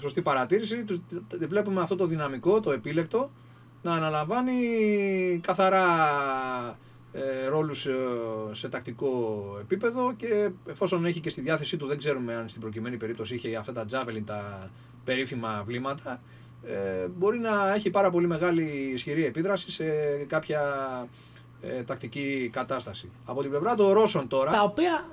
Σωστή παρατήρηση. Βλέπουμε αυτό το δυναμικό, το επίλεκτο, να αναλαμβάνει καθαρά ε, ρόλους ε, σε τακτικό επίπεδο και εφόσον έχει και στη διάθεσή του, δεν ξέρουμε αν στην προκειμένη περίπτωση είχε αυτά τα Javelin, τα περίφημα βλήματα, ε, μπορεί να έχει πάρα πολύ μεγάλη ισχυρή επίδραση σε κάποια ε, τακτική κατάσταση. Από την πλευρά των Ρώσων τώρα... Τα οποία...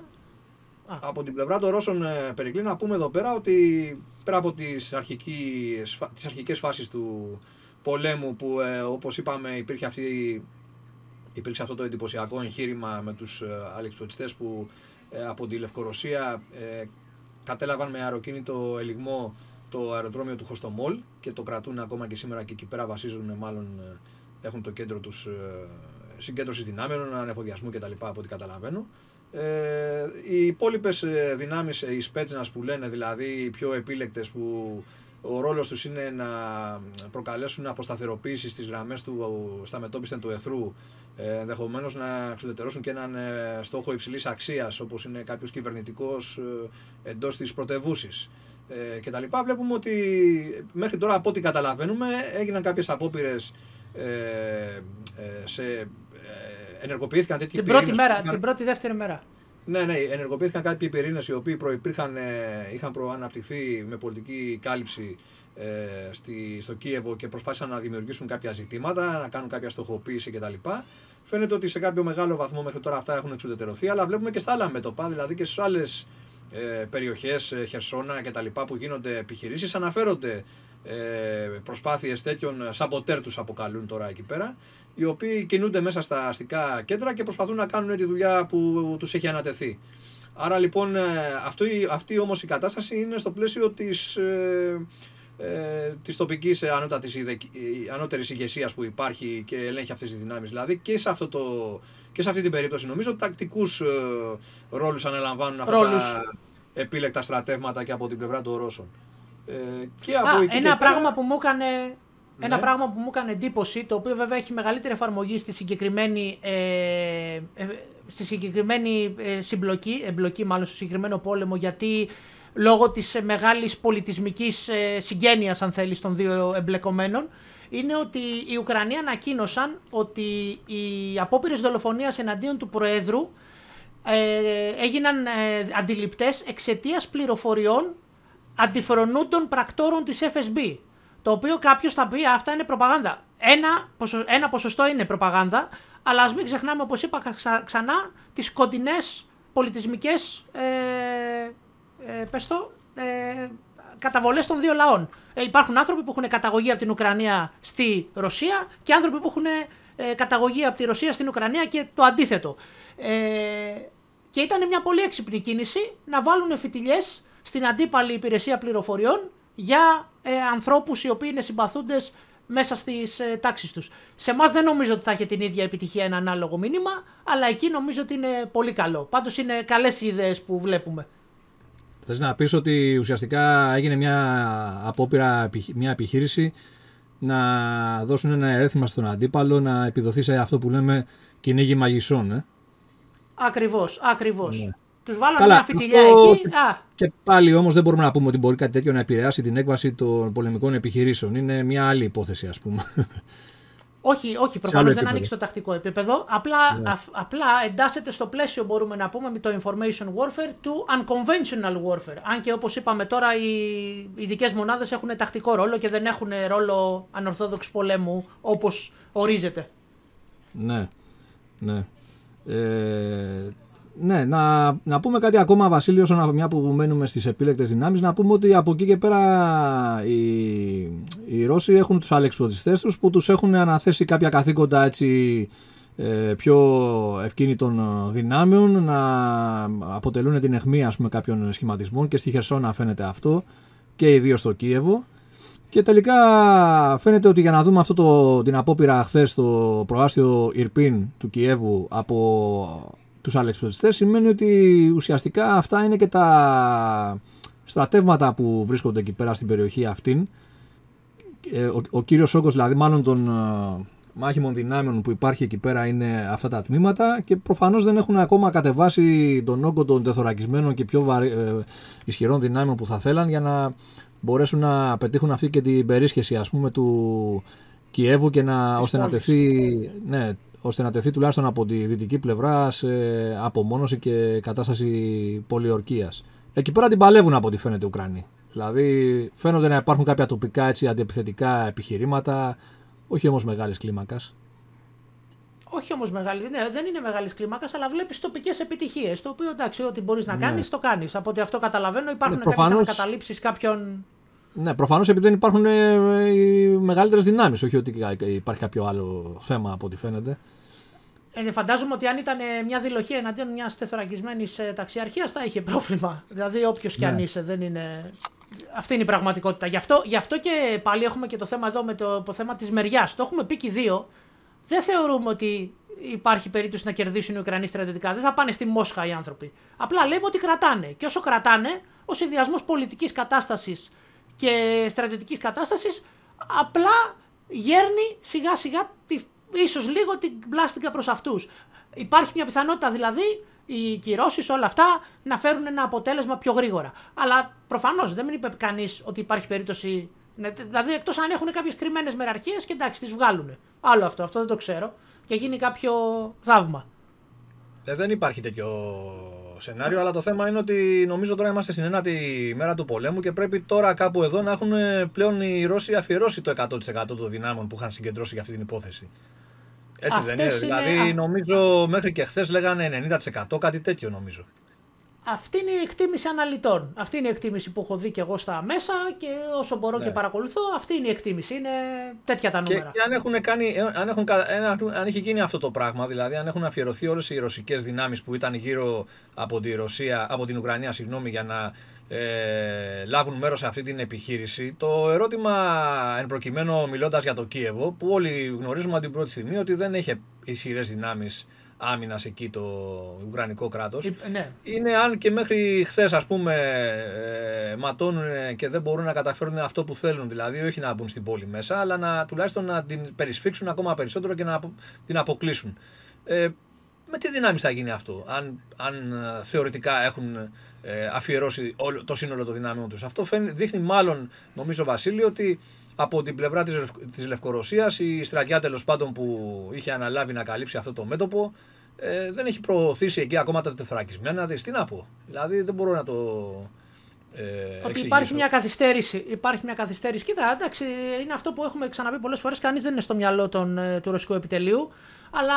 Από την πλευρά των Ρώσων ε, Περικλή να πούμε εδώ πέρα ότι πέρα από τις, αρχικές, τις αρχικές φάσεις του πολέμου που ε, όπως είπαμε υπήρχε αυτή υπήρξε αυτό το εντυπωσιακό εγχείρημα με τους ε, που ε, από τη Λευκορωσία ε, κατέλαβαν με αεροκίνητο ελιγμό το αεροδρόμιο του Χωστομόλ και το κρατούν ακόμα και σήμερα και εκεί πέρα βασίζουν μάλλον ε, έχουν το κέντρο τους ε, συγκέντρωσης δυνάμεων, ανεφοδιασμού κτλ. από ό,τι καταλαβαίνω. Ε, οι υπόλοιπες δυνάμεις, οι σπέτσνας που λένε δηλαδή οι πιο επίλεκτες που ο ρόλος τους είναι να προκαλέσουν αποσταθεροποίηση στις γραμμές του στα μετώπιστα του εχθρού ε, ενδεχομένως να εξουδετερώσουν και έναν ε, στόχο υψηλής αξίας, όπως είναι κάποιος κυβερνητικός ε, εντός της πρωτεύουσης. ε, και τα λοιπά, βλέπουμε ότι μέχρι τώρα από ό,τι καταλαβαίνουμε έγιναν κάποιες απόπειρες ε, ε, σε, ε, ενεργοποιήθηκαν τέτοιοι την πρώτη μέρα, την πρώτη δεύτερη μέρα. Ναι, ναι, ενεργοποιήθηκαν κάποιοι πυρήνες οι οποίοι προϋπήρχαν, ε, είχαν προαναπτυχθεί με πολιτική κάλυψη ε, στη, στο Κίεβο και προσπάθησαν να δημιουργήσουν κάποια ζητήματα, να κάνουν κάποια στοχοποίηση κτλ. Φαίνεται ότι σε κάποιο μεγάλο βαθμό μέχρι τώρα αυτά έχουν εξουδετερωθεί, αλλά βλέπουμε και στα άλλα μέτωπα, δηλαδή και στις άλλες ε, περιοχές, ε, Χερσόνα κτλ. που γίνονται επιχειρήσεις, αναφέρονται ε, προσπάθειες τέτοιων σαμποτέρ τους αποκαλούν τώρα εκεί πέρα οι οποίοι κινούνται μέσα στα αστικά κέντρα και προσπαθούν να κάνουν τη δουλειά που τους έχει ανατεθεί. Άρα λοιπόν ε, αυτή, αυτή όμως η κατάσταση είναι στο πλαίσιο της, ε, ε, της τοπικής ανώτατης, ανώτερης ηγεσίας που υπάρχει και ελέγχει αυτές τις δυνάμεις. Δηλαδή και σε, αυτό το, και σε αυτή την περίπτωση νομίζω τακτικούς ε, ρόλους αναλαμβάνουν αυτά τα επίλεκτα στρατεύματα και από την πλευρά των Ρώσων. Ε, και από Α, ένα πράγμα που μου έκανε ένα ναι. πράγμα που μου έκανε εντύπωση, το οποίο βέβαια έχει μεγαλύτερη εφαρμογή στη συγκεκριμένη, ε, ε, στη συγκεκριμένη ε, συμπλοκή, εμπλοκή μάλλον στο συγκεκριμένο πόλεμο, γιατί λόγω της ε, μεγάλης πολιτισμικής ε, συγγένειας, αν θέλεις, των δύο εμπλεκομένων, είναι ότι οι Ουκρανοί ανακοίνωσαν ότι οι απόπειρες δολοφονίας εναντίον του Προέδρου ε, έγιναν ε, αντιληπτές εξαιτίας πληροφοριών αντιφρονούντων πρακτόρων της FSB. Το οποίο κάποιος θα πει αυτά είναι προπαγάνδα. Ένα, ένα ποσοστό είναι προπαγάνδα, αλλά ας μην ξεχνάμε, όπως είπα ξανά, τις κοντινές πολιτισμικές ε, ε, ε, καταβολές των δύο λαών. Ε, υπάρχουν άνθρωποι που έχουν καταγωγή από την Ουκρανία στη Ρωσία και άνθρωποι που έχουν ε, καταγωγή από τη Ρωσία στην Ουκρανία και το αντίθετο. Ε, και ήταν μια πολύ έξυπνη κίνηση να βάλουν φιτιλιές στην αντίπαλη υπηρεσία πληροφοριών για ε, ανθρώπους οι οποίοι είναι συμπαθούντες μέσα στις ε, τάξεις τους. Σε εμάς δεν νομίζω ότι θα έχει την ίδια επιτυχία ένα ανάλογο μήνυμα, αλλά εκεί νομίζω ότι είναι πολύ καλό. Πάντως είναι καλές οι ιδέες που βλέπουμε. Θες να πεις ότι ουσιαστικά έγινε μια απόπειρα, μια επιχείρηση να δώσουν ένα ερέθημα στον αντίπαλο να επιδοθεί σε αυτό που λέμε κυνήγι μαγισσών. Ε; Ακριβώς, ακριβώς. Ναι. Τους βάλανε μια φιτιλιά εκεί. Α. Και πάλι όμως δεν μπορούμε να πούμε ότι μπορεί κάτι τέτοιο να επηρεάσει την έκβαση των πολεμικών επιχειρήσεων. Είναι μια άλλη υπόθεση, ας πούμε. Όχι, όχι προφανώς δεν ανοίξει το τακτικό επίπεδο. Απλά, ναι. απλά εντάσσεται στο πλαίσιο, μπορούμε να πούμε, με το information warfare του unconventional warfare. Αν και όπως είπαμε τώρα, οι ειδικές μονάδες έχουν τακτικό ρόλο και δεν έχουν ρόλο ανορθόδοξου πολέμου όπως ορίζεται. Ναι. Ναι. Ε, ναι, να, να πούμε κάτι ακόμα, Βασίλειο, όσον μια που μένουμε στις επίλεκτες δυνάμεις, να πούμε ότι από εκεί και πέρα οι, οι Ρώσοι έχουν τους αλεξιπτωτιστέ τους που τους έχουν αναθέσει κάποια καθήκοντα έτσι ε, πιο ευκίνητων δυνάμεων να αποτελούν την αιχμή ας πούμε, κάποιων σχηματισμών και στη Χερσόνα φαίνεται αυτό και ιδίω στο Κίεβο. Και τελικά φαίνεται ότι για να δούμε αυτό το, την απόπειρα χθες στο προάστιο Ιρπίν του Κιέβου από τους αλεξιπτωτιστές σημαίνει ότι ουσιαστικά αυτά είναι και τα στρατεύματα που βρίσκονται εκεί πέρα στην περιοχή αυτήν. Ε, ο, ο κύριος όγκος δηλαδή μάλλον των ε, μάχημων δυνάμεων που υπάρχει εκεί πέρα είναι αυτά τα τμήματα και προφανώς δεν έχουν ακόμα κατεβάσει τον όγκο των τεθωρακισμένων και πιο βαρύ, ε, ισχυρών δυνάμεων που θα θέλαν για να μπορέσουν να πετύχουν αυτή και την περίσχεση ας πούμε του Κιέβου και να, ώστε να τεθεί ναι, ώστε να τεθεί τουλάχιστον από τη δυτική πλευρά σε απομόνωση και κατάσταση πολιορκίας. Εκεί πέρα την παλεύουν από ό,τι φαίνεται οι Ουκρανοί. Δηλαδή φαίνονται να υπάρχουν κάποια τοπικά έτσι, αντιεπιθετικά επιχειρήματα, όχι όμως μεγάλης κλίμακας. Όχι όμως μεγάλης, ναι, δεν είναι μεγάλης κλίμακας, αλλά βλέπεις τοπικές επιτυχίες. Το οποίο εντάξει, ό,τι μπορείς να ναι. κάνεις, το κάνεις. Από ό,τι αυτό καταλαβαίνω, υπάρχουν ναι, προφανώς... κάποιες ανακαταλήψει κάποιων ναι, προφανώς επειδή δεν υπάρχουν ε, οι μεγαλύτερες δυνάμεις. Όχι ότι υπάρχει κάποιο άλλο θέμα από ό,τι φαίνεται. Ε, φαντάζομαι ότι αν ήταν μια δηλοχή εναντίον μιας τεθωρακισμένης ε, ταξιαρχίας θα είχε πρόβλημα. Δηλαδή, όποιος κι αν ναι. είσαι, δεν είναι. Αυτή είναι η πραγματικότητα. Γι' αυτό, γι αυτό και πάλι έχουμε και το θέμα εδώ με το, το θέμα της μεριάς. Το έχουμε πει και οι δύο. Δεν θεωρούμε ότι υπάρχει περίπτωση να κερδίσουν οι Ουκρανοί στρατιωτικά. Δεν θα πάνε στη Μόσχα οι άνθρωποι. Απλά λέμε ότι κρατάνε. Και όσο κρατάνε, ο συνδυασμός πολιτικής κατάστασης και στρατιωτικής κατάστασης απλά γέρνει σιγά σιγά τη, ίσως λίγο την πλάστικα προς αυτούς. Υπάρχει μια πιθανότητα δηλαδή οι κυρώσεις, όλα αυτά να φέρουν ένα αποτέλεσμα πιο γρήγορα. Αλλά προφανώς δεν είπε κανείς ότι υπάρχει περίπτωση. Ναι, δηλαδή, εκτός αν έχουν κάποιες κρυμμένες μεραρχίες και εντάξει, τις βγάλουν. Άλλο αυτό, αυτό δεν το ξέρω. Και γίνει κάποιο θαύμα. Ε, δεν υπάρχει τέτοιο σενάριο, αλλά το θέμα είναι ότι νομίζω τώρα είμαστε στην ένατη μέρα του πολέμου και πρέπει τώρα κάπου εδώ να έχουν πλέον οι Ρώσοι αφιερώσει το 100% των δυνάμεων που είχαν συγκεντρώσει για αυτή την υπόθεση. Έτσι Αυτές δεν είναι. είναι- Δηλαδή νομίζω μέχρι και χθες λέγανε 90% κάτι τέτοιο νομίζω. Αυτή είναι η εκτίμηση αναλυτών. Αυτή είναι η εκτίμηση που έχω δει και εγώ στα μέσα και όσο μπορώ Ναι. και παρακολουθώ, αυτή είναι η εκτίμηση. Είναι τέτοια τα Και, νούμερα. και αν, έχουν κάνει, ε, αν, έχουν, κα- ένα- αν έχει γίνει αυτό το πράγμα, δηλαδή αν έχουν αφιερωθεί όλες οι ρωσικές δυνάμεις που ήταν γύρω από, τη Ρωσία, από την Ουκρανία συγγνώμη, για να ε, λάβουν μέρος σε αυτή την επιχείρηση, το ερώτημα εν προκειμένου μιλώντας για το Κίεβο, που όλοι γνωρίζουμε από την πρώτη στιγμή ότι δεν έχει ισχυρές δυνάμεις άμυνας εκεί το Ουκρανικό κράτος. Ε, Ναι. Είναι αν και μέχρι χθες, ας πούμε, ε, ματώνουν και δεν μπορούν να καταφέρουν αυτό που θέλουν. Δηλαδή, όχι να μπουν στην πόλη μέσα, αλλά να, τουλάχιστον να την περισφίξουν ακόμα περισσότερο και να απο- την αποκλείσουν. Ε, με τι δυνάμεις θα γίνει αυτό, αν, αν ε, θεωρητικά έχουν ε, αφιερώσει όλο, το σύνολο των δυνάμεων τους. Αυτό φαίνεται, δείχνει μάλλον, νομίζω, Βασίλειο, ότι από την πλευρά της, Λευκ- της Λευκορωσίας η στρατιά τέλος πάντων που είχε αναλάβει να καλύψει αυτό το μέτωπο ε, δεν έχει προωθήσει εκεί ακόμα τα τεθωρακισμένα. δεις, Τι να πω. Δηλαδή δεν μπορώ να το. Ε, Ότι εξηγήσω. υπάρχει μια καθυστέρηση. Υπάρχει μια καθυστέρηση. Κοίτα, εντάξει, είναι αυτό που έχουμε ξαναπεί πολλές φορές. Κανείς δεν είναι στο μυαλό των, ε, του ρωσικού επιτελείου. Αλλά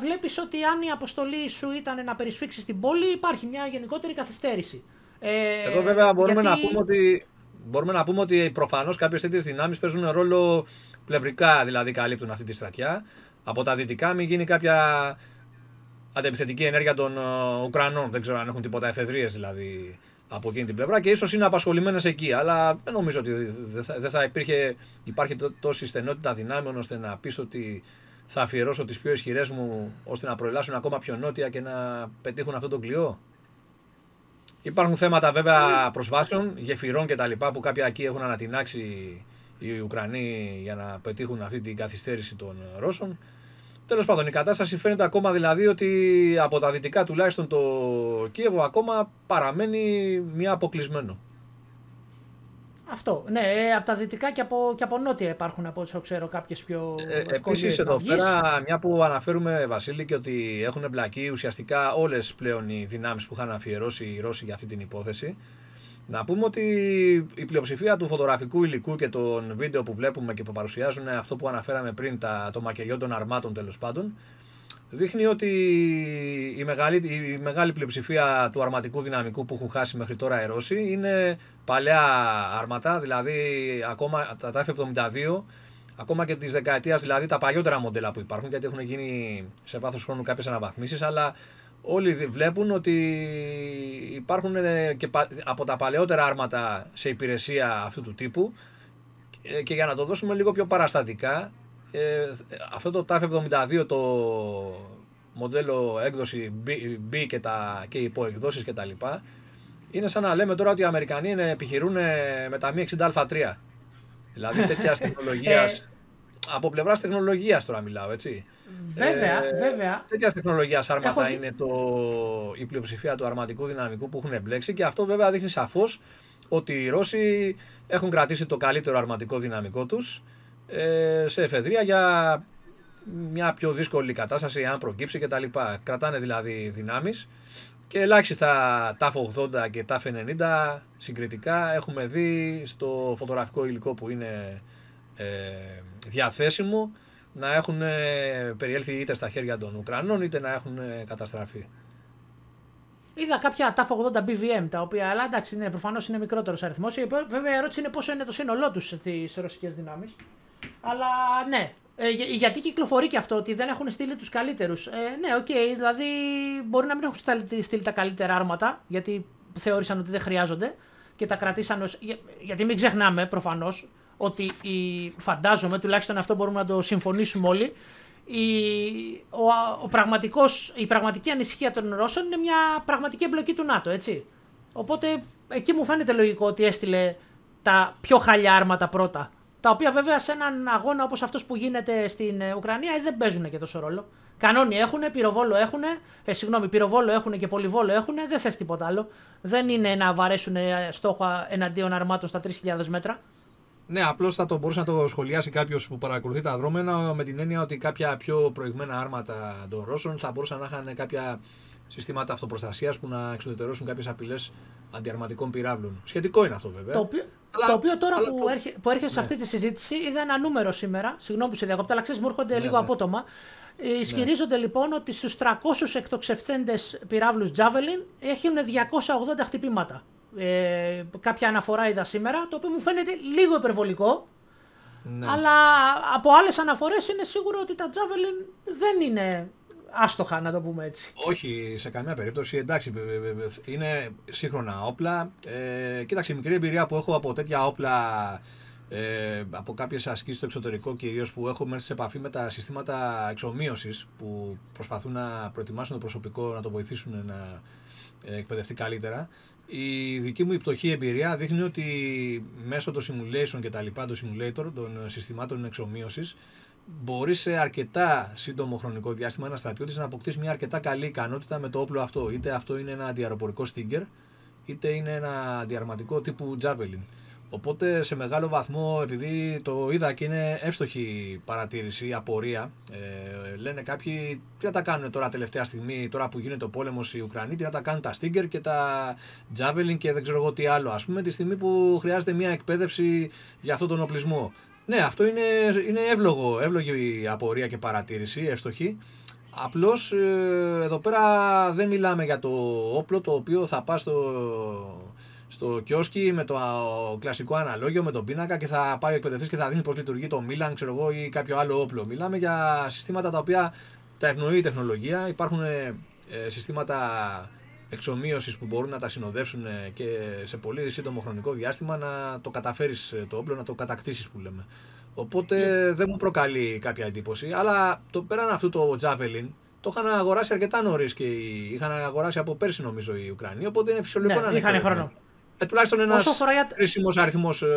βλέπεις ότι αν η αποστολή σου ήταν να περισφίξεις την πόλη, υπάρχει μια γενικότερη καθυστέρηση. Ε, Εδώ βέβαια μπορούμε γιατί- να πούμε ότι. Μπορούμε να πούμε ότι προφανώς κάποιες τέτοιες δυνάμεις παίζουν ρόλο πλευρικά, δηλαδή καλύπτουν αυτή τη στρατιά. Από τα δυτικά μην γίνει κάποια αντεπιθετική ενέργεια των ε, Ουκρανών. Δεν ξέρω αν έχουν τίποτα εφεδρείες δηλαδή από εκείνη την πλευρά και ίσως είναι απασχολημένες εκεί. Αλλά δεν νομίζω ότι δεν θα, δεν θα υπήρχε, υπάρχει τό- τόση στενότητα δυνάμεων ώστε να πεις ότι θα αφιερώσω τις πιο ισχυρές μου ώστε να προελάσουν ακόμα πιο νότια και να πετύχουν αυτό το κλειό. Υπάρχουν θέματα βέβαια προσβάσεων, γεφυρών κτλ. που κάποια εκεί έχουν ανατινάξει οι Ουκρανοί για να πετύχουν αυτή την καθυστέρηση των Ρώσων. Τέλος πάντων, η κατάσταση φαίνεται ακόμα δηλαδή ότι από τα δυτικά τουλάχιστον το Κίεβο ακόμα παραμένει μια αποκλεισμένο. Αυτό. Ναι, ε, από τα δυτικά και από, και από νότια υπάρχουν από όσο ξέρω κάποιες πιο Ε, ευκολίες Επίσης, εδώ ναυγής. πέρα, μια που αναφέρουμε, Βασίλη, και ότι έχουν εμπλακεί ουσιαστικά όλες πλέον οι δυνάμεις που είχαν αφιερώσει οι Ρώσοι για αυτή την υπόθεση. Να πούμε ότι η πλειοψηφία του φωτογραφικού υλικού και των βίντεο που βλέπουμε και που παρουσιάζουν αυτό που αναφέραμε πριν, τα, το μακελιό των αρμάτων τέλος πάντων, δείχνει ότι η μεγάλη, η μεγάλη πλειοψηφία του αρματικού δυναμικού που έχουν χάσει μέχρι τώρα οι Ρώσοι είναι παλαιά άρματα, δηλαδή ακόμα τα τα F-72, ακόμα και της δεκαετίας, δηλαδή τα παλιότερα μοντέλα που υπάρχουν, γιατί έχουν γίνει σε βάθος χρόνου κάποιες αναβαθμίσεις, αλλά όλοι δι- βλέπουν ότι υπάρχουν ε, και πα- από τα παλαιότερα άρματα σε υπηρεσία αυτού του τύπου. Ε, και για να το δώσουμε λίγο πιο παραστατικά, ε, αυτό το TAF 72 το μοντέλο έκδοση B, B και, τα, και οι υποεκδόσεις και τα λοιπά είναι σαν να λέμε τώρα ότι οι Αμερικανοί είναι, επιχειρούν ε, με τα Mi 60α3 δηλαδή τέτοιας τεχνολογίας. από πλευράς τεχνολογίας τώρα μιλάω, έτσι. Βέβαια, Ε, βέβαια. Τέτοιας τεχνολογίας άρματα Έχω δει- είναι το, η πλειοψηφία του αρματικού δυναμικού που έχουν εμπλέξει και αυτό βέβαια δείχνει σαφώς ότι οι Ρώσοι έχουν κρατήσει το καλύτερο αρματικό δυναμικό τους ε, σε εφεδρεία για μια πιο δύσκολη κατάσταση αν προκύψει κτλ. Κρατάνε δηλαδή δυνάμεις και ελάχιστα TAF 80 και TAF 90 συγκριτικά έχουμε δει στο φωτογραφικό υλικό που είναι ε, διαθέσιμο να έχουν ε, περιέλθει είτε στα χέρια των Ουκρανών είτε να έχουν ε, καταστραφεί. Είδα κάποια T-80 BVM τα οποία, αλλά εντάξει, ναι, προφανώς είναι μικρότερος αριθμός. Βέβαια, η ερώτηση είναι πόσο είναι το σύνολό τους στις ρωσικές δυνάμεις. Αλλά ναι, ε, για- γιατί κυκλοφορεί και αυτό ότι δεν έχουν στείλει τους καλύτερους. Ε, ναι, οκ, δηλαδή μπορεί να μην έχουν στείλει, στείλει τα καλύτερα άρματα, γιατί θεώρησαν ότι δεν χρειάζονται και τα κρατήσαν ως... για- γιατί μην ξεχνάμε προφανώς ότι η, φαντάζομαι, τουλάχιστον αυτό μπορούμε να το συμφωνήσουμε όλοι, η, ο, ο πραγματικός, η πραγματική ανησυχία των Ρώσων είναι μια πραγματική εμπλοκή του ΝΑΤΟ, έτσι. Οπότε εκεί μου φαίνεται λογικό ότι έστειλε τα πιο χαλιά άρματα πρώτα Τα οποία βέβαια σε έναν αγώνα όπως αυτός που γίνεται στην ε, Ουκρανία ε, δεν παίζουν και τόσο ρόλο. Κανόνι έχουν, πυροβόλο έχουν, ε, συγγνώμη, πυροβόλο έχουν και πολυβόλο έχουν, δεν θες τίποτα άλλο. Δεν είναι να βαρέσουν ε, στόχο εναντίον αρμάτων στα 3.000 μέτρα. Ναι, απλώς θα το μπορούσε να το σχολιάσει κάποιος που παρακολουθεί τα δρόμενα με την έννοια ότι κάποια πιο προηγμένα άρματα των Ρώσων θα μπορούσαν να είχαν κάποια συστήματα αυτοπροστασίας που να εξουδετερώσουν κάποιες απειλές αντιαρματικών πυράβλων. Σχετικό είναι αυτό βέβαια. Το οποίο, το οποίο τώρα που, το... έρχε, που έρχεσαι σε ναι. αυτή τη συζήτηση είδα ένα νούμερο σήμερα. Συγγνώμη που σε διακόπτω, αλλά ξέρεις μου έρχονται ναι, λίγο ναι. απότομα. Ε, ναι. Ισχυρίζονται λοιπόν ότι στους 300 εκτοξευθέντες πυράβλους Javelin έχουν 280 χτυπήματα. Ε, κάποια αναφορά είδα σήμερα, το οποίο μου φαίνεται λίγο υπερβολικό. Ναι. Αλλά από άλλες αναφορές είναι σίγουρο ότι τα Javelin δεν είναι άστοχα, να το πούμε έτσι. Όχι, σε καμία περίπτωση. Εντάξει, είναι σύγχρονα όπλα. Ε, κοίταξε, η μικρή εμπειρία που έχω από τέτοια όπλα, ε, από κάποιες ασκήσεις στο εξωτερικό κυρίως, που έχω έρθει σε επαφή με τα συστήματα εξομοίωσης που προσπαθούν να προετοιμάσουν το προσωπικό, να το βοηθήσουν να ε, εκπαιδευτεί καλύτερα. Η δική μου υπτοχή εμπειρία δείχνει ότι μέσω των simulation και τα λοιπά, των simulator, των συστημάτων εξομοίωσης, μπορείς σε αρκετά σύντομο χρονικό διάστημα ένας στρατιώτης να αποκτήσει μια αρκετά καλή ικανότητα με το όπλο αυτό. Είτε αυτό είναι ένα αντιαεροπορικό Stinger, είτε είναι ένα αντιαρματικό τύπου Javelin. Οπότε σε μεγάλο βαθμό, επειδή το είδα και είναι εύστοχη παρατήρηση, απορία, ε, λένε κάποιοι τι να τα κάνουν τώρα τελευταία στιγμή, τώρα που γίνεται ο πόλεμος οι Ουκρανοί, τι να τα κάνουν τα Stinger και τα Javelin και δεν ξέρω εγώ τι άλλο, ας πούμε, τη στιγμή που χρειάζεται μια εκπαίδευση για αυτόν τον οπλισμό. Ναι, αυτό είναι, είναι εύλογο, εύλογη η απορία και παρατήρηση, εύστοχη. Απλώς ε, εδώ πέρα δεν μιλάμε για το όπλο το οποίο θα πά στο, στο κιόσκι με το κλασικό αναλόγιο, με τον πίνακα και θα πάει ο εκπαιδευτής και θα δίνει πώς λειτουργεί το Milan, ξέρω εγώ, ή κάποιο άλλο όπλο. Μιλάμε για συστήματα τα οποία τα ευνοεί η τεχνολογία. Υπάρχουν ε, συστήματα εξομοίωσης που μπορούν να τα συνοδεύσουν και σε πολύ σύντομο χρονικό διάστημα να το καταφέρεις ε, το όπλο, να το κατακτήσεις που λέμε. Οπότε ναι. δεν μου προκαλεί κάποια εντύπωση. Αλλά το πέραν αυτού το Javelin το είχαν αγοράσει αρκετά νωρίς και είχαν αγοράσει από πέρσι νομίζω οι Ουκρανοί. Οπότε είναι φυσιολογικό ναι, να είναι. Είχαν χρόνο. Ε, τουλάχιστον ένας κρίσιμο αριθμός ε,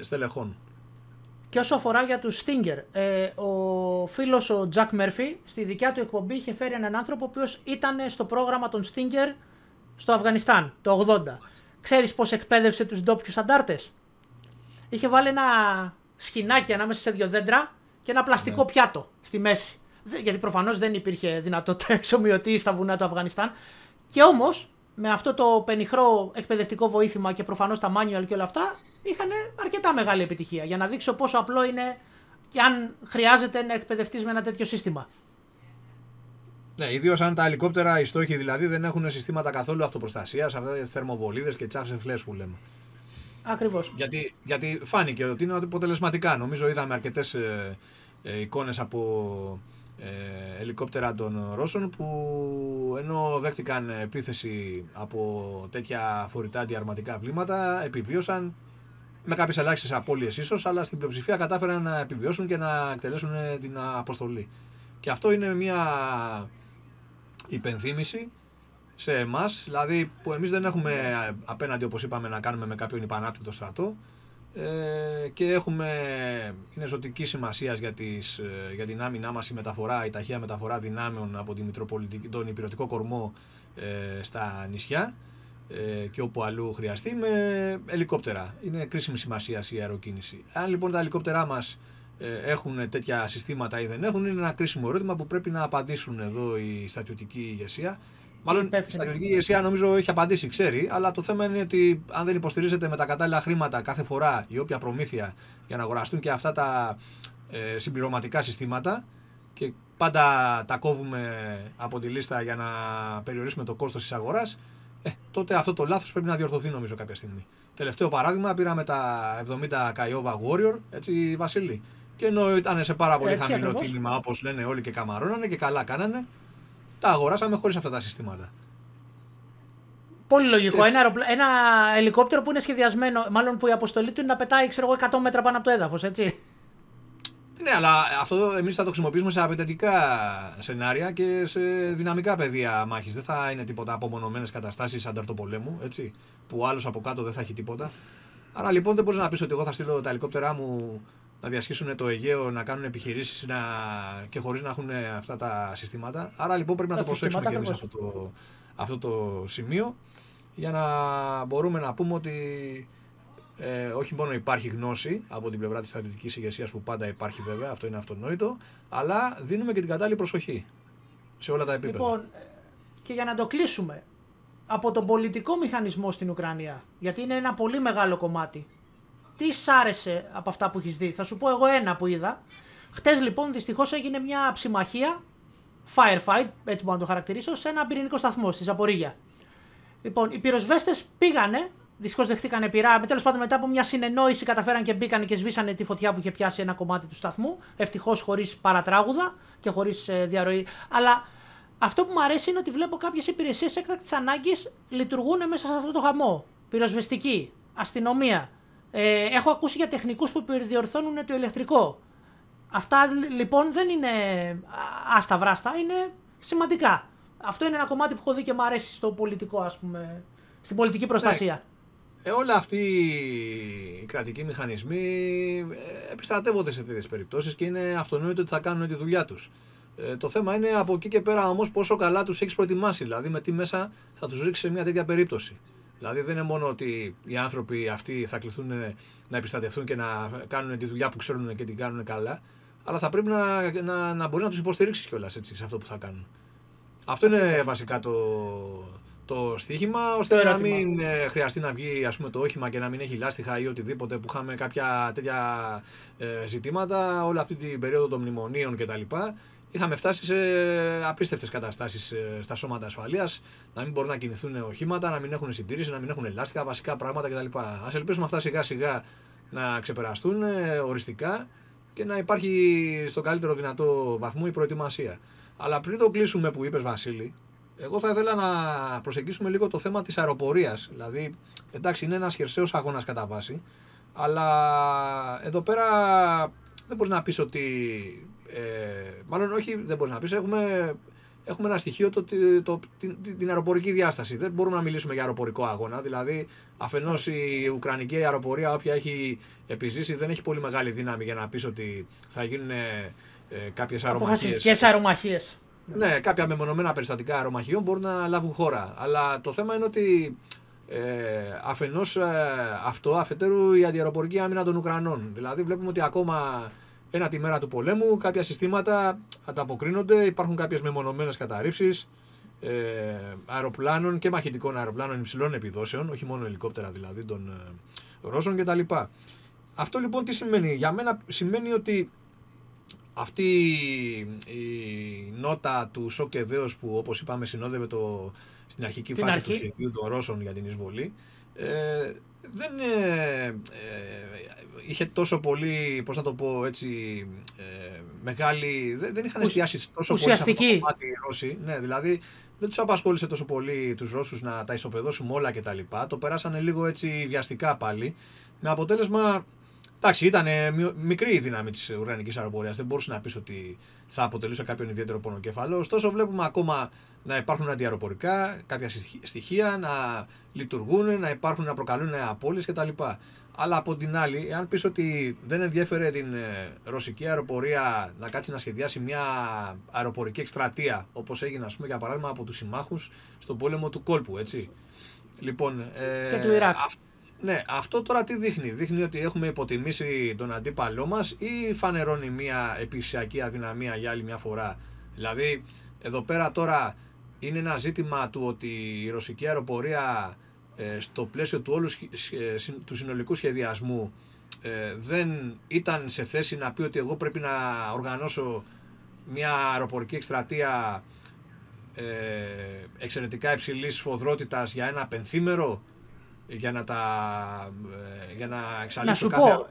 στελεχών. Και όσο αφορά για τους Stinger, ε, ο φίλος ο Τζακ Μέρφυ στη δικιά του εκπομπή είχε φέρει έναν άνθρωπο ο οποίος ήταν στο πρόγραμμα των Stinger στο Αφγανιστάν το 80. Ξέρεις πώς εκπαίδευσε τους ντόπιους αντάρτες; Είχε βάλει ένα σκηνάκι ανάμεσα σε δύο δέντρα και ένα πλαστικό ναι. πιάτο στη μέση. Γιατί προφανώς δεν υπήρχε δυνατότητα εξομοιωτής στα βουνά του Αφγανιστάν. Και όμως με αυτό το πενιχρό εκπαιδευτικό βοήθημα και προφανώς τα manual και όλα αυτά, είχαν αρκετά μεγάλη επιτυχία. Για να δείξω πόσο απλό είναι και αν χρειάζεται να εκπαιδευτείς με ένα τέτοιο σύστημα. Ναι, ιδίως αν τα ελικόπτερα, οι στόχοι δηλαδή, δεν έχουν συστήματα καθόλου αυτοπροστασίας, αυτά τι θερμοβολίδες και τσάφες φλε που λέμε. Ακριβώς. Γιατί, γιατί φάνηκε ότι είναι αποτελεσματικά. Νομίζω είδαμε αρκετές ε, ε, εικόνες από ε, ελικόπτερα των Ρώσων που ενώ δέχτηκαν επίθεση από τέτοια φορητά αντιαρματικά βλήματα επιβίωσαν με κάποιες ελάχιστες απώλειες ίσως, αλλά στην πλειοψηφία κατάφεραν να επιβιώσουν και να εκτελέσουν την αποστολή. Και αυτό είναι μια υπενθύμηση σε εμάς, δηλαδή που εμείς δεν έχουμε απέναντι, όπως είπαμε, να κάνουμε με κάποιον υπανάπτυκτο στρατό, ε, και έχουμε, είναι ζωτική σημασίας για, τις, ε, για την άμυνά μας η μεταφορά, η ταχεία μεταφορά δυνάμεων από τη τον υπηρετικό κορμό ε, στα νησιά ε, και όπου αλλού χρειαστεί με ελικόπτερα. Είναι κρίσιμη σημασίας η αεροκίνηση. Αν λοιπόν τα ελικόπτερά μας ε, έχουν τέτοια συστήματα ή δεν έχουν, είναι ένα κρίσιμο ερώτημα που πρέπει να απαντήσουν εδώ η στρατιωτική ηγεσία Μάλλον η στρατιωτική ηγεσία νομίζω έχει απαντήσει, ξέρει, αλλά το θέμα είναι ότι αν δεν υποστηρίζεται με τα κατάλληλα χρήματα κάθε φορά η όποια προμήθεια για να αγοραστούν και αυτά τα ε, συμπληρωματικά συστήματα και πάντα τα κόβουμε από τη λίστα για να περιορίσουμε το κόστος της αγοράς, ε, τότε αυτό το λάθος πρέπει να διορθωθεί νομίζω κάποια στιγμή. Τελευταίο παράδειγμα πήραμε τα 70 Kiowa Warrior, έτσι Βασίλη. Και ενώ ήταν σε πάρα πολύ χαμηλό τίμημα όπως λένε όλοι και καμαρώνανε και καλά κάνανε, τα αγοράσαμε χωρίς αυτά τα συστήματα. Πολύ λογικό. Ένα, ένα ελικόπτερο που είναι σχεδιασμένο, μάλλον που η αποστολή του είναι να πετάει ξέρω εγώ, 100 μέτρα πάνω από το έδαφος, έτσι. Ναι, αλλά αυτό εμείς θα το χρησιμοποιήσουμε σε απαιτητικά σενάρια και σε δυναμικά πεδία μάχης. Δεν θα είναι τίποτα απομονωμένες καταστάσεις ανταρτοπολέμου, έτσι. Που άλλος από κάτω δεν θα έχει τίποτα. Άρα λοιπόν δεν μπορείς να πεις ότι εγώ θα στείλω τα ελικόπτερά μου να διασχίσουν το Αιγαίο, να κάνουν επιχειρήσεις να... και χωρίς να έχουν αυτά τα συστήματα. Άρα λοιπόν πρέπει να το προσέξουμε και εμείς αυτό το, αυτό το σημείο για να μπορούμε να πούμε ότι ε, όχι μόνο υπάρχει γνώση από την πλευρά της στρατιωτικής ηγεσίας που πάντα υπάρχει βέβαια, αυτό είναι αυτονόητο, αλλά δίνουμε και την κατάλληλη προσοχή σε όλα τα επίπεδα. Λοιπόν, και για να το κλείσουμε, από τον πολιτικό μηχανισμό στην Ουκρανία, γιατί είναι ένα πολύ μεγάλο κομμάτι. Τι σ' άρεσε από αυτά που έχεις δει, θα σου πω εγώ ένα που είδα. Χτες λοιπόν δυστυχώς έγινε μια ψημαχία, firefight, έτσι μπορώ να το χαρακτηρίσω, σε ένα πυρηνικό σταθμό στη Ζαπορίγια. Λοιπόν, οι πυροσβέστες πήγανε, δυστυχώς δεχτήκανε πειρά. Τέλος πάντων, μετά από μια συνεννόηση καταφέραν και μπήκαν και σβήσανε τη φωτιά που είχε πιάσει ένα κομμάτι του σταθμού. Ευτυχώς χωρίς παρατράγουδα και χωρίς ε, διαρροή. Αλλά αυτό που μου αρέσει είναι ότι βλέπω κάποιες υπηρεσίες έκτακτης ανάγκης λειτουργούν μέσα σε αυτό το χαμό. Πυροσβεστική, αστυνομία. Ε, έχω ακούσει για τεχνικούς που περιδιορθώνουν το ηλεκτρικό. Αυτά λοιπόν δεν είναι άστα βράστα, είναι σημαντικά. Αυτό είναι ένα κομμάτι που έχω δει και μου αρέσει στο πολιτικό, ας πούμε, στην πολιτική προστασία. Ναι. Ε, όλα αυτοί οι κρατικοί μηχανισμοί ε, επιστρατεύονται σε τέτοιες περιπτώσεις και είναι αυτονόητο ότι θα κάνουν τη δουλειά τους. Ε, το θέμα είναι από εκεί και πέρα όμως πόσο καλά τους έχεις προετοιμάσει, δηλαδή με τι μέσα θα τους ρίξεις σε μια τέτοια περίπτωση. Δηλαδή δεν είναι μόνο ότι οι άνθρωποι αυτοί θα κληθούν να επιστατευτούν και να κάνουν τη δουλειά που ξέρουν και την κάνουν καλά, αλλά θα πρέπει να, να, να μπορείς να τους υποστηρίξεις κιόλας σε αυτό που θα κάνουν. Αυτό είναι βασικά το, το στοίχημα, ώστε να μην ε, χρειαστεί να βγει ας πούμε, το όχημα και να μην έχει λάστιχα ή οτιδήποτε που είχαμε κάποια τέτοια ε, ζητήματα όλη αυτή την περίοδο των μνημονίων κτλ. Είχαμε φτάσει σε απίστευτες καταστάσεις ε, στα σώματα ασφαλείας, να μην μπορούν να κινηθούν οχήματα, να μην έχουν συντήρηση, να μην έχουν λάστιχα, βασικά πράγματα κτλ. Α ελπίσουμε αυτά σιγά σιγά να ξεπεραστούν ε, οριστικά και να υπάρχει στο καλύτερο δυνατό βαθμό η προετοιμασία. Αλλά πριν το κλείσουμε που είπες Βασίλη, εγώ θα ήθελα να προσεγγίσουμε λίγο το θέμα της αεροπορίας. Δηλαδή, εντάξει, είναι ένας χερσαίος αγώνας κατά βάση, αλλά εδώ πέρα δεν μπορείς να πεις ότι. Ε, μάλλον όχι, δεν μπορείς να πεις. Έχουμε, έχουμε ένα στοιχείο το, το, την, την αεροπορική διάσταση. Δεν μπορούμε να μιλήσουμε για αεροπορικό αγώνα. Δηλαδή, αφενός η Ουκρανική αεροπορία, όποια έχει επιζήσει, δεν έχει πολύ μεγάλη δύναμη για να πεις ότι θα γίνουν ε, κάποιες αερομαχίες. Ναι, κάποια μεμονωμένα περιστατικά αερομαχιών μπορούν να λάβουν χώρα. Αλλά το θέμα είναι ότι ε, αφενός ε, αυτό, αφετέρου η αντιαεροπορική άμυνα των Ουκρανών. Δηλαδή, βλέπουμε ότι ακόμα ένα τη μέρα του πολέμου κάποια συστήματα ανταποκρίνονται, υπάρχουν κάποιες μεμονωμένες καταρρύψεις ε, αεροπλάνων και μαχητικών αεροπλάνων υψηλών επιδόσεων, όχι μόνο ελικόπτερα δηλαδή των ε, Ρώσων κτλ. Αυτό λοιπόν τι σημαίνει; Για μένα σημαίνει ότι αυτή η νότα του σοκ και δέος που όπως είπαμε συνόδευε το, στην αρχική φάση του σχεδίου των Ρώσων για την εισβολή ε, δεν ε, ε, είχε τόσο πολύ, πώς να το πω έτσι, ε, μεγάλη, δεν, δεν είχαν εστιάσει τόσο πολύ σε αυτό το κομμάτι οι Ρώσοι. Ναι, δηλαδή δεν τους απασχόλησε τόσο πολύ τους Ρώσους να τα ισοπεδώσουμε όλα κτλ. Το περάσανε λίγο έτσι βιαστικά πάλι, με αποτέλεσμα Εντάξει, ήταν μικρή η δύναμη της Ουκρανικής αεροπορίας. Δεν μπορούσε να πεις ότι θα αποτελούσε κάποιον ιδιαίτερο πονοκέφαλο. Ωστόσο, βλέπουμε ακόμα να υπάρχουν αντιαεροπορικά, κάποια στοιχεία να λειτουργούν, να υπάρχουν, να προκαλούν απώλειες κτλ. Αλλά από την άλλη, εάν πεις ότι δεν ενδιαφέρε την ε, ρωσική αεροπορία να κάτσει να σχεδιάσει μια αεροπορική εκστρατεία, όπως έγινε, ας πούμε, για παράδειγμα, από τους συμμάχους στον πόλεμο του κόλπου, έτσι. Λοιπόν, ε, και του Ιράκ. Ναι, αυτό τώρα τι δείχνει; Δείχνει ότι έχουμε υποτιμήσει τον αντίπαλό μας ή φανερώνει μια επιχειρησιακή αδυναμία για άλλη μια φορά; Δηλαδή, εδώ πέρα τώρα είναι ένα ζήτημα του ότι η ρωσική αεροπορία ε, στο πλαίσιο του όλου του συνολικού σχεδιασμού ε, δεν ήταν σε θέση να πει ότι εγώ πρέπει να οργανώσω μια αεροπορική εκστρατεία ε, εξαιρετικά υψηλής σφοδρότητας για ένα πενθήμερο για να, τα, ε, για να εξαλείψουν κάθε πω...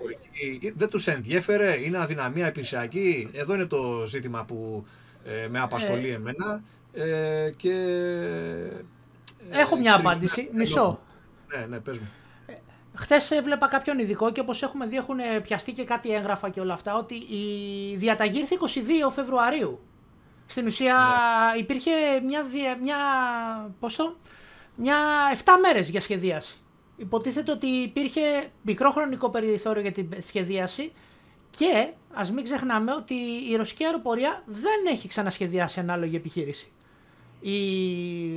Δεν τους ενδιέφερε, είναι αδυναμία επιρσιακή. Εδώ είναι το ζήτημα που ε, με απασχολεί ε... εμένα. Ε, και, ε, Έχω μια απάντηση, μισό. Ναι, ναι, πες μου. Χθες έβλεπα κάποιον ειδικό και όπως έχουμε δει έχουν πιαστεί και κάτι έγγραφα και όλα αυτά ότι η διαταγή ήρθε 22 Φεβρουαρίου. Στην ουσία ναι. υπήρχε μια, μια, πώς το, μια 7 μέρες για σχεδίαση. υποτίθεται ότι υπήρχε μικρό χρονικό περιθώριο για την σχεδίαση και ας μην ξεχνάμε ότι η ρωσική αεροπορία δεν έχει ξανασχεδιάσει ανάλογη επιχείρηση. Οι,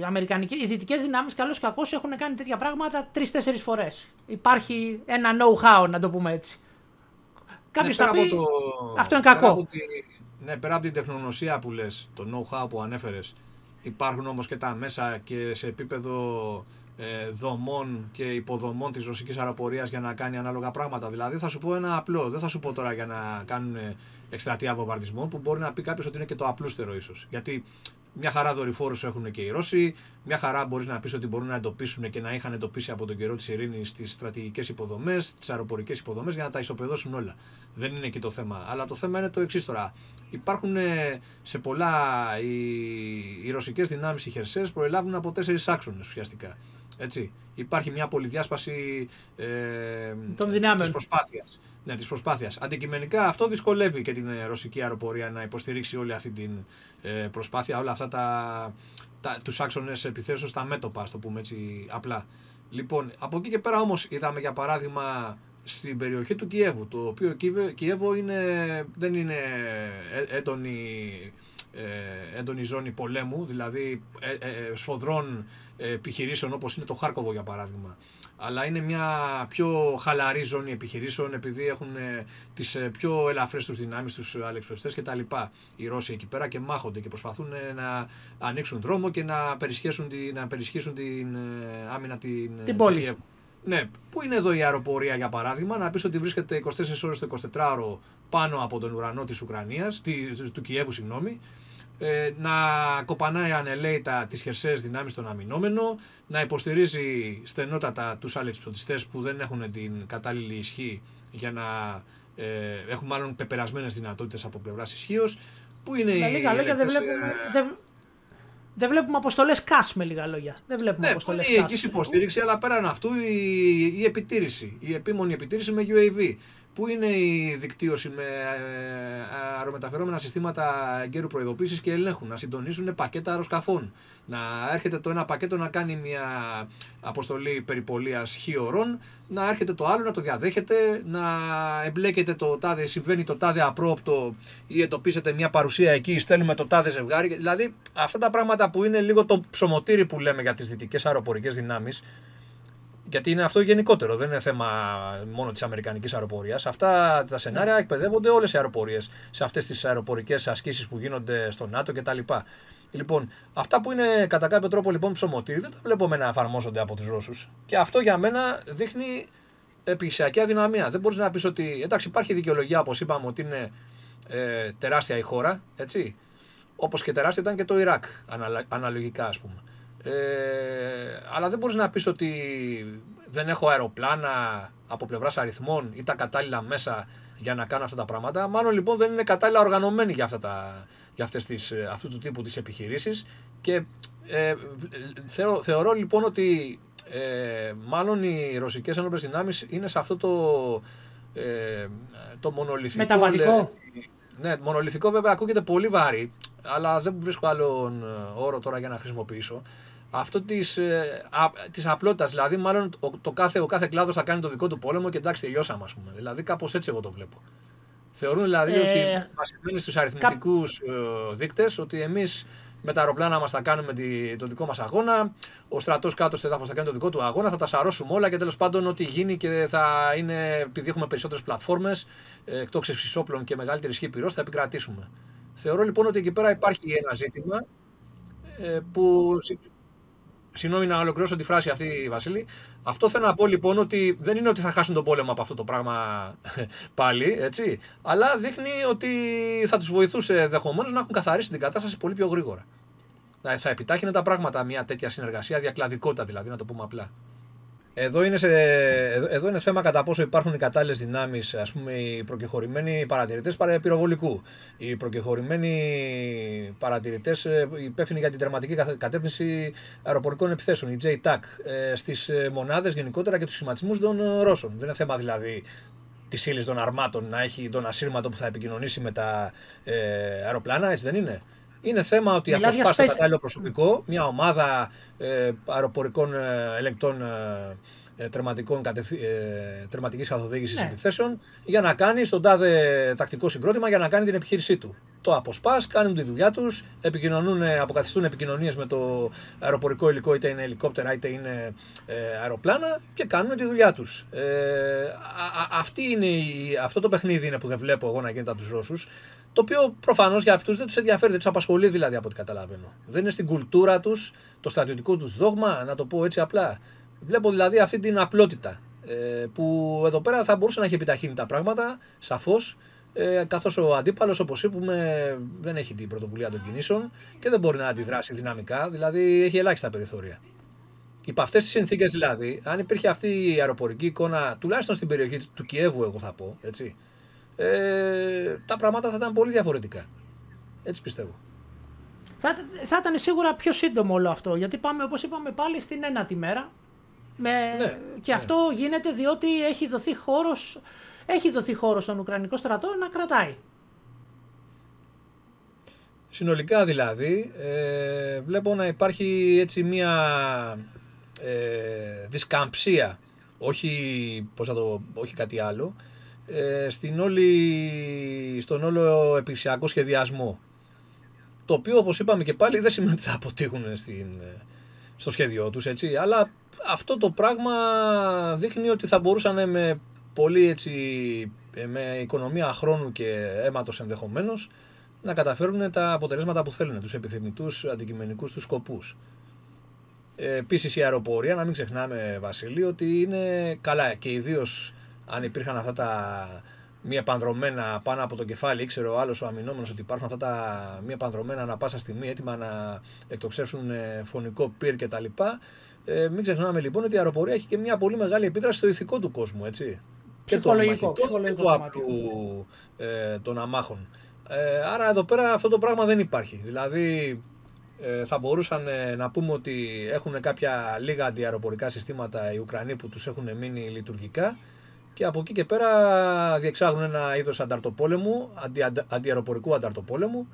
αμερικανικές, οι δυτικές δυνάμεις, καλώς κακώς, έχουν κάνει τέτοια πράγματα τρει-τέσσερι φορές. Υπάρχει ένα know-how, να το πούμε έτσι. Κάποιος Ναι, θα πέρα πει. από το- Αυτό είναι πέρα κακό. από τη- ναι, πέρα από την τεχνογνωσία που λες, το know-how που ανέφερες, υπάρχουν όμως και τα μέσα και σε επίπεδο ε, δομών και υποδομών της ρωσικής αεροπορίας για να κάνει ανάλογα πράγματα. Δηλαδή θα σου πω ένα απλό, δεν θα σου πω τώρα για να κάνουν εκστρατεία βομβαρδισμών που μπορεί να πει κάποιος ότι είναι και το απλούστερο ίσως. Γιατί μια χαρά δορυφόρους έχουν και οι Ρώσοι. Μια χαρά μπορείς να πεις ότι μπορούν να εντοπίσουν και να είχαν εντοπίσει από τον καιρό της ειρήνης τις στρατηγικές υποδομές, τις αεροπορικές υποδομές για να τα ισοπεδώσουν όλα. Δεν είναι εκεί το θέμα. Αλλά το θέμα είναι το εξής τώρα. Υπάρχουν ε, σε πολλά οι, οι ρωσικές δυνάμεις, οι χερσαίες, προελάβουν από τέσσερις άξονες ουσιαστικά. Έτσι. Υπάρχει μια πολυδιάσπαση ε, Των δυνάμεων. Της προσπάθειας. Ναι, της προσπάθειας. Αντικειμενικά αυτό δυσκολεύει και την ε, ρωσική αεροπορία να υποστηρίξει όλη αυτή την ε, προσπάθεια, όλα αυτά τα, τα, τους άξονες επιθέσεως στα μέτωπα, ας το πούμε έτσι απλά. Λοιπόν, από εκεί και πέρα όμως είδαμε για παράδειγμα στην περιοχή του Κιέβου, το οποίο Κιέβε- Κιέβο είναι, δεν είναι ε- έντονη, ε, έντονη ζώνη πολέμου, δηλαδή ε, ε, σφοδρών ε, επιχειρήσεων όπως είναι το Χάρκοβο για παράδειγμα. Αλλά είναι μια πιο χαλαρή ζώνη επιχειρήσεων επειδή έχουν ε, τις ε, πιο ελαφρές τους δυνάμεις, τους αλεξιοστές και τα λοιπά. Οι Ρώσοι εκεί πέρα και μάχονται και προσπαθούν ε, να ανοίξουν δρόμο και να περισχύσουν, τη, να περισχύσουν την ε, άμυνα την, ε, Την του πόλη. Κιέβου. Ναι, πού είναι εδώ η αεροπορία για παράδειγμα, να πεις ότι βρίσκεται 24 ώρες το 24ωρο πάνω από τον ουρανό της Ουκρανίας, τη- του Κιέβου συγγνώμη, ε, να κοπανάει ανελαίητα τις χερσαίες δυνάμεις στον αμυνόμενο, να υποστηρίζει στενότατα τους αλεξιπτωτιστές που δεν έχουν την κατάλληλη ισχύ για να ε, έχουν μάλλον πεπερασμένες δυνατότητες από πλευράς ισχύως. Πού είναι Με οι λίγα λόγια δεν ελεγκτές, βλέπουμε, ε, δεν, δεν βλέπουμε αποστολές ΚΑΣ με λίγα λόγια. Δεν βλέπουμε Ναι, που αποστολέ είναι η εγγύηση υποστήριξη, αλλά πέραν αυτού η, η επιτήρηση, η επίμονη επιτήρηση με UAV. Πού είναι η δικτύωση με ε, αερομεταφερόμενα συστήματα εγκαίρου προειδοποίησης και ελέγχου, να συντονίζουν πακέτα αεροσκαφών. Να έρχεται το ένα πακέτο να κάνει μια αποστολή περιπολίας χι ωρών, να έρχεται το άλλο να το διαδέχεται, να εμπλέκεται το τάδε, συμβαίνει το τάδε απρόπτο ή εντοπίζεται μια παρουσία εκεί, στέλνουμε το τάδε ζευγάρι. Δηλαδή αυτά τα πράγματα που είναι λίγο το ψωμοτήρι που λέμε για τις δυτικές αεροπορικές δυνάμεις, γιατί είναι αυτό γενικότερο, δεν είναι θέμα μόνο της Αμερικανικής αεροπορίας. Αυτά τα σενάρια εκπαιδεύονται όλες οι αεροπορίες σε αυτές τις αεροπορικές ασκήσεις που γίνονται στο ΝΑΤΟ κτλ. Λοιπόν, αυτά που είναι κατά κάποιο τρόπο λοιπόν ψωμοτήρι δεν τα βλέπουμε να εφαρμόζονται από τους Ρώσους. Και αυτό για μένα δείχνει επιχειρησιακή αδυναμία. Δεν μπορείς να πεις ότι. Εντάξει, υπάρχει δικαιολογία όπως είπαμε ότι είναι ε, τεράστια η χώρα, έτσι. Όπως και τεράστιο ήταν και το Ιράκ, αναλα- αναλογικά ας πούμε. Ε, αλλά δεν μπορείς να πεις ότι δεν έχω αεροπλάνα από πλευράς αριθμών ή τα κατάλληλα μέσα για να κάνω αυτά τα πράγματα. Μάλλον λοιπόν δεν είναι κατάλληλα οργανωμένοι για, αυτά τα, για αυτές τις, ε, αυτού του τύπου τις επιχειρήσεις και ε, θεωρώ, θεωρώ λοιπόν ότι ε, μάλλον οι ρωσικές ένοπλες δυνάμεις είναι σε αυτό το, ε, το μονολυθικό... Μεταβατικό. Ναι, μονολυθικό βέβαια ακούγεται πολύ βάρη, αλλά δεν βρίσκω άλλον ε, όρο τώρα για να χρησιμοποιήσω. Αυτό της της απλότητας, δηλαδή, μάλλον ο, το κάθε, ο κάθε κλάδος θα κάνει το δικό του πόλεμο και εντάξει, τελειώσαμε, ας πούμε. Δηλαδή, κάπως έτσι εγώ το βλέπω. Θεωρούν δηλαδή Ε, ότι βασισμένοι στους αριθμητικούς ε, δείκτες, ότι εμείς με τα αεροπλάνα μας θα κάνουμε τη, το δικό μας αγώνα, ο στρατός κάτω στο έδαφο θα κάνει το δικό του αγώνα, θα τα σαρώσουμε όλα και τέλος πάντων ό,τι γίνει και θα είναι, επειδή έχουμε περισσότερες πλατφόρμες, εκτόξευση όπλων και μεγαλύτερη ισχύ πυρός, θα επικρατήσουμε. Θεωρώ λοιπόν ότι εκεί πέρα υπάρχει ένα ζήτημα ε, που. συ- Συγγνώμη να ολοκληρώσω τη φράση αυτή, Βασίλη. Αυτό θέλω να πω λοιπόν ότι δεν είναι ότι θα χάσουν τον πόλεμο από αυτό το πράγμα πάλι, έτσι. Αλλά δείχνει ότι θα τους βοηθούσε ενδεχομένως να έχουν καθαρίσει την κατάσταση πολύ πιο γρήγορα. Θα θα επιτάχυνε τα πράγματα μια τέτοια συνεργασία, διακλαδικότητα δηλαδή, να το πούμε απλά. Εδώ είναι, σε, εδώ- εδώ είναι θέμα κατά πόσο υπάρχουν οι κατάλληλες δυνάμεις, ας πούμε, οι προκεχωρημένοι παρατηρητές πυροβολικού. Οι προκεχωρημένοι παρατηρητές υπεύθυνοι για την τερματική καθε- κατεύθυνση αεροπορικών επιθέσεων, οι JTAC, στις μονάδες γενικότερα και τους σχηματισμούς των ε, Ρώσων. Δεν είναι θέμα δηλαδή της ύλης των αρμάτων να έχει τον ασύρματο που θα επικοινωνήσει με τα ε, αεροπλάνα, έτσι δεν είναι; Είναι θέμα ότι Μιλάς για αποσπά το space- κατάλληλο προσωπικό, μια ομάδα ε, αεροπορικών ε, ελεγκτών ε, ε, τερματικών κατευθύ, ε, τερματικής καθοδήγησης Ναι. επιθέσεων για να κάνει στον τάδε τακτικό συγκρότημα για να κάνει την επιχείρησή του. Το αποσπάς, κάνουν τη δουλειά τους, επικοινωνούν, ε, αποκαθιστούν επικοινωνίες με το αεροπορικό υλικό, είτε είναι ελικόπτερα είτε είναι ε, αεροπλάνα και κάνουν τη δουλειά τους. Ε, α, α, αυτή είναι η, αυτό το παιχνίδι είναι που δεν βλέπω εγώ να γίνεται από τους Ρώσους, το οποίο προφανώς για αυτούς δεν τους ενδιαφέρει, δεν τους απασχολεί δηλαδή από ό,τι καταλαβαίνω. Δεν είναι στην κουλτούρα τους, το στρατιωτικό τους δόγμα, να το πω έτσι απλά. Βλέπω δηλαδή αυτή την απλότητα. Ε, που εδώ πέρα θα μπορούσε να έχει επιταχύνει τα πράγματα, σαφώς. Ε, Καθώς ο αντίπαλος, όπως είπαμε, δεν έχει την πρωτοβουλία των κινήσεων και δεν μπορεί να αντιδράσει δυναμικά, δηλαδή έχει ελάχιστα περιθώρια. Υπό αυτές τις συνθήκες δηλαδή, αν υπήρχε αυτή η αεροπορική εικόνα, τουλάχιστον στην περιοχή του Κιέβου, εγώ θα πω, έτσι, ε, τα πράγματα θα ήταν πολύ διαφορετικά. Έτσι πιστεύω. Θα, θα ήταν σίγουρα πιο σύντομο όλο αυτό. Γιατί πάμε, όπως είπαμε, πάλι στην ένατη μέρα. Με, Ναι, και αυτό γίνεται διότι έχει δοθεί χώρος, έχει δοθεί χώρος στον Ουκρανικό στρατό να κρατάει. Συνολικά δηλαδή, ε, βλέπω να υπάρχει έτσι μία ε, δισκαμψία, όχι, πώς να το, όχι κάτι άλλο, ε, στην όλη, στον όλο επιχειρησιακό σχεδιασμό. Το οποίο, όπως είπαμε και πάλι, δεν σημαίνει ότι θα αποτύχουν στην, ε, στο σχέδιό τους, έτσι, αλλά αυτό το πράγμα δείχνει ότι θα μπορούσαν με πολύ έτσι, ε, με οικονομία χρόνου και αίματος ενδεχομένως, να καταφέρουν τα αποτελέσματα που θέλουν, τους επιθυμητούς αντικειμενικούς τους σκοπούς. Ε, Επίσης η αεροπορία, να μην ξεχνάμε Βασίλη, ότι είναι καλά και ιδίως αν υπήρχαν αυτά τα μία πανδρομένα πάνω από το κεφάλι, ήξερε ο άλλος ο αμυνόμενος ότι υπάρχουν αυτά τα μία πανδρομένα ανα πάσα στιγμή έτοιμα να εκτοξεύσουν ε, φωνικό πυρ κτλ. Ε, μην ξεχνάμε λοιπόν ότι η αεροπορία έχει και μια πολύ μεγάλη επίδραση στο ηθικό του κόσμου, έτσι. Και των Ψυχολογικό, μαχητών και ψυχολογικό του κομμάτι. απλού ε, των αμάχων. Ε, άρα εδώ πέρα αυτό το πράγμα δεν υπάρχει. Δηλαδή ε, θα μπορούσαν ε, να πούμε ότι έχουν κάποια λίγα αντιαεροπορικά συστήματα οι Ουκρανοί που τους έχουν μείνει λειτουργικά και από εκεί και πέρα διεξάγουν ένα είδος ανταρτοπόλεμου, αντι, αντι- αντιαεροπορικού ανταρτοπόλεμου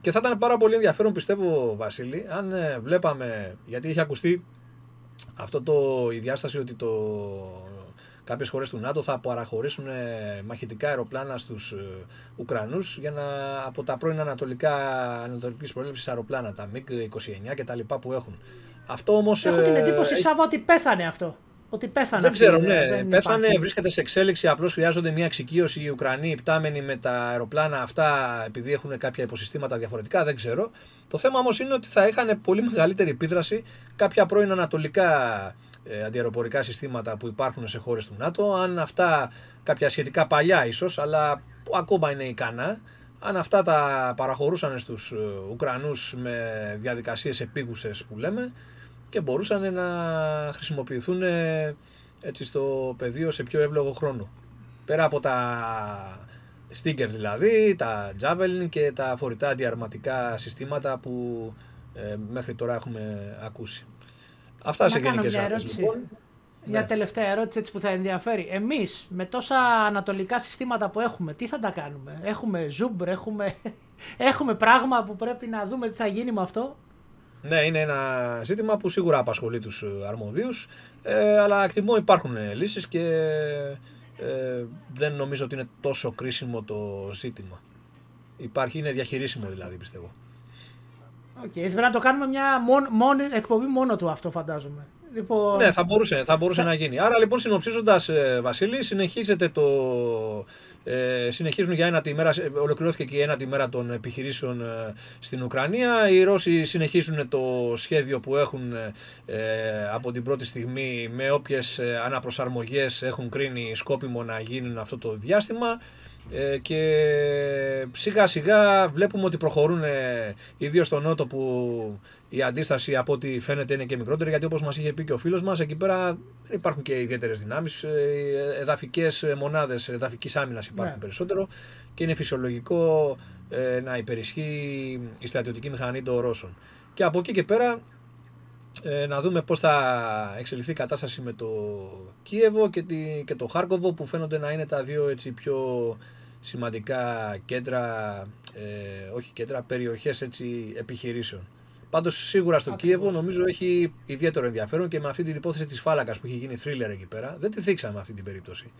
και θα ήταν πάρα πολύ ενδιαφέρον πιστεύω Βασίλη αν ε, βλέπαμε, γιατί είχε ακουστεί αυτό το, η διάσταση ότι το, κάποιες χώρες του ΝΑΤΟ θα παραχωρήσουν ε, μαχητικά αεροπλάνα στους ε, Ουκρανούς για να, από τα πρώην ανατολικά ανατολικής προέλευσης αεροπλάνα, τα MiG-29 και τα λοιπά που έχουν. Αυτό όμως... Έχω την ε, εντύπωση, έχει- Σάβα, ότι πέθανε αυτό. Ότι πέθανε δεν αυτή, ξέρω, ε, ναι. δεν Πέθανε, υπάρχει. βρίσκεται σε εξέλιξη. Απλώς χρειάζονται μια εξοικείωση οι Ουκρανοί υπτάμενοι με τα αεροπλάνα αυτά, επειδή έχουν κάποια υποσυστήματα διαφορετικά. Δεν ξέρω. Το θέμα όμως είναι ότι θα είχαν πολύ μεγαλύτερη επίδραση κάποια πρώην ανατολικά ε, αντιαεροπορικά συστήματα που υπάρχουν σε χώρες του ΝΑΤΟ. Αν αυτά, κάποια σχετικά παλιά ίσως, αλλά που ακόμα είναι ικανά, αν αυτά τα παραχωρούσαν στους ε, Ουκρανούς με διαδικασίες επίγουσες που λέμε και μπορούσαν να χρησιμοποιηθούν ε, έτσι στο πεδίο σε πιο εύλογο χρόνο. Πέρα από τα sticker δηλαδή, τα javelin και τα φορητά αντιαρματικά συστήματα που ε, μέχρι τώρα έχουμε ακούσει. Αυτά Να σε κάνω γενικές μια γραμμές ερώτηση. λοιπόν. Μια Ναι. τελευταία ερώτηση έτσι που θα ενδιαφέρει. Εμείς με τόσα ανατολικά συστήματα που έχουμε, τι θα τα κάνουμε; Έχουμε ζούμπρ, έχουμε, έχουμε πράγμα που πρέπει να δούμε τι θα γίνει με αυτό; Ναι, είναι ένα ζήτημα που σίγουρα απασχολεί τους ε, αρμοδίους, ε, αλλά εκτιμώ υπάρχουν ε, λύσεις και ε, δεν νομίζω ότι είναι τόσο κρίσιμο το ζήτημα. Υπάρχει, είναι διαχειρίσιμο δηλαδή πιστεύω. Οκ, έτσι πρέπει να το κάνουμε μια μόν, μόνη, εκπομπή μόνο του αυτό φαντάζομαι. Λοιπόν, Ναι, θα μπορούσε, θα μπορούσε να γίνει. Άρα λοιπόν συνοψίζοντας ε, Βασίλη, συνεχίζεται το... Ε, συνεχίζουν για ένα ημέρα, ολοκληρώθηκε και η ένατη μέρα των επιχειρήσεων ε, στην Ουκρανία. Οι Ρώσοι συνεχίζουν το σχέδιο που έχουν ε, από την πρώτη στιγμή με όποιες ε, αναπροσαρμογές έχουν κρίνει σκόπιμο να γίνουν αυτό το διάστημα. Ε, και σιγά σιγά βλέπουμε ότι προχωρούν ε, ιδίως στο Νότο που η αντίσταση από ό,τι φαίνεται είναι και μικρότερη γιατί όπως μας είχε πει και ο φίλος μας εκεί πέρα δεν υπάρχουν και ιδιαίτερες δυνάμεις ε, εδαφικές μονάδες εδαφικής άμυνας υπάρχουν Ναι. περισσότερο και είναι φυσιολογικό ε, να υπερισχύει η στρατιωτική μηχανή των Ρώσων και από εκεί και πέρα ε, να δούμε πώς θα εξελιχθεί η κατάσταση με το Κίεβο και, τη, και το Χάρκοβο που φαίνονται να είναι τα δύο έτσι πιο σημαντικά κέντρα, ε, όχι κέντρα, περιοχές έτσι επιχειρήσεων. Πάντως σίγουρα στο Κίεβο νομίζω έχει ιδιαίτερο ενδιαφέρον και με αυτή την υπόθεση της φάλακας που έχει γίνει θρίλερ εκεί πέρα δεν τη θίξαμε αυτή την περίπτωση.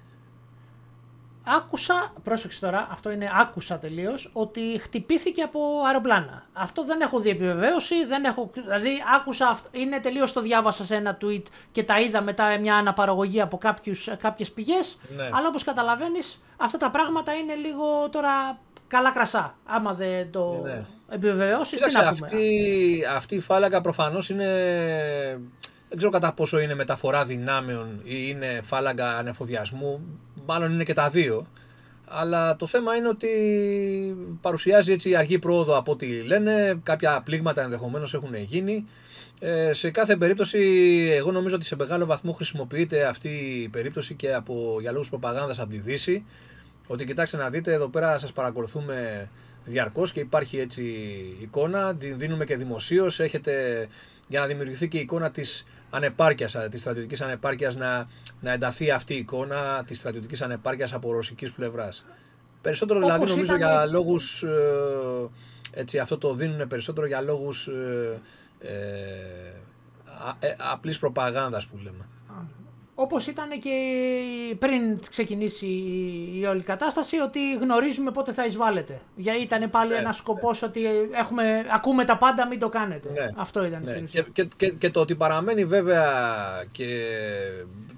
Άκουσα, πρόσεξε τώρα, αυτό είναι άκουσα τελείως, ότι χτυπήθηκε από αεροπλάνα. Αυτό δεν έχω δει επιβεβαίωση, δεν έχω, δηλαδή άκουσα, είναι τελείως το διάβασα σε ένα tweet και τα είδα μετά μια αναπαραγωγή από κάποιες πηγές. Ναι. Αλλά όπως καταλαβαίνεις, αυτά τα πράγματα είναι λίγο τώρα καλά κρασά. Άμα δεν το ναι. επιβεβαιώσεις, τι να πούμε. Αυτή, αυτή η φάλαγγα προφανώς είναι. Δεν ξέρω κατά πόσο είναι μεταφορά δυνάμεων ή είναι φάλαγγα ανεφοδιασμού. Μάλλον είναι και τα δύο. Αλλά το θέμα είναι ότι παρουσιάζει έτσι αργή πρόοδο από ό,τι λένε. Κάποια πλήγματα ενδεχομένως έχουν γίνει. Ε, σε κάθε περίπτωση, εγώ νομίζω ότι σε μεγάλο βαθμό χρησιμοποιείται αυτή η περίπτωση και από, για λόγους προπαγάνδας από τη Δύση ότι κοιτάξτε να δείτε εδώ πέρα σας παρακολουθούμε διαρκώς και υπάρχει έτσι εικόνα, την δίνουμε και δημοσίως. έχετε για να δημιουργηθεί και η εικόνα της ανεπάρκειας, της στρατιωτικής ανεπάρκειας να, να ενταθεί αυτή η εικόνα της στρατιωτικής ανεπάρκειας από ρωσικής πλευράς. Περισσότερο δηλαδή νομίζω για λόγους, ε, έτσι αυτό το δίνουν περισσότερο για λόγους ε, ε, ε απλής προπαγάνδας που λέμε. Όπως ήταν και πριν ξεκινήσει η όλη κατάσταση, ότι γνωρίζουμε πότε θα εισβάλλετε. Γιατί ήταν πάλι ναι, ένας σκοπός ναι. ότι έχουμε, ακούμε τα πάντα, μην το κάνετε. Ναι, Αυτό ήταν. Ναι. Και, και, και, και, το ότι παραμένει βέβαια και.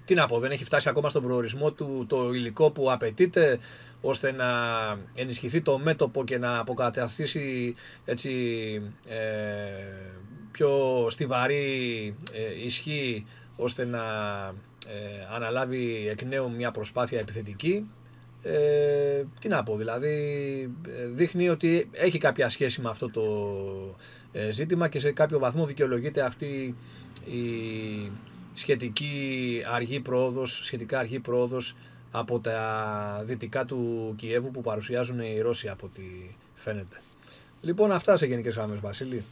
Τι να πω, δεν έχει φτάσει ακόμα στον προορισμό του το υλικό που απαιτείται ώστε να ενισχυθεί το μέτωπο και να αποκαταστήσει έτσι, ε, πιο στιβαρή ε, ισχύ ώστε να ε, αναλάβει εκ νέου μια προσπάθεια επιθετική. Ε, τι να πω, δηλαδή ε, δείχνει ότι έχει κάποια σχέση με αυτό το ε, ζήτημα και σε κάποιο βαθμό δικαιολογείται αυτή η σχετική αργή πρόοδος, σχετικά αργή πρόοδος από τα δυτικά του Κιέβου που παρουσιάζουν οι Ρώσοι από ό,τι φαίνεται. Λοιπόν αυτά σε γενικές γραμμές Βασίλη.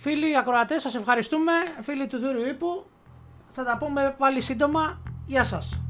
Φίλοι ακροατές σας ευχαριστούμε, φίλοι του Δούριου Ήπου. Θα τα πούμε πάλι σύντομα. Γεια σας.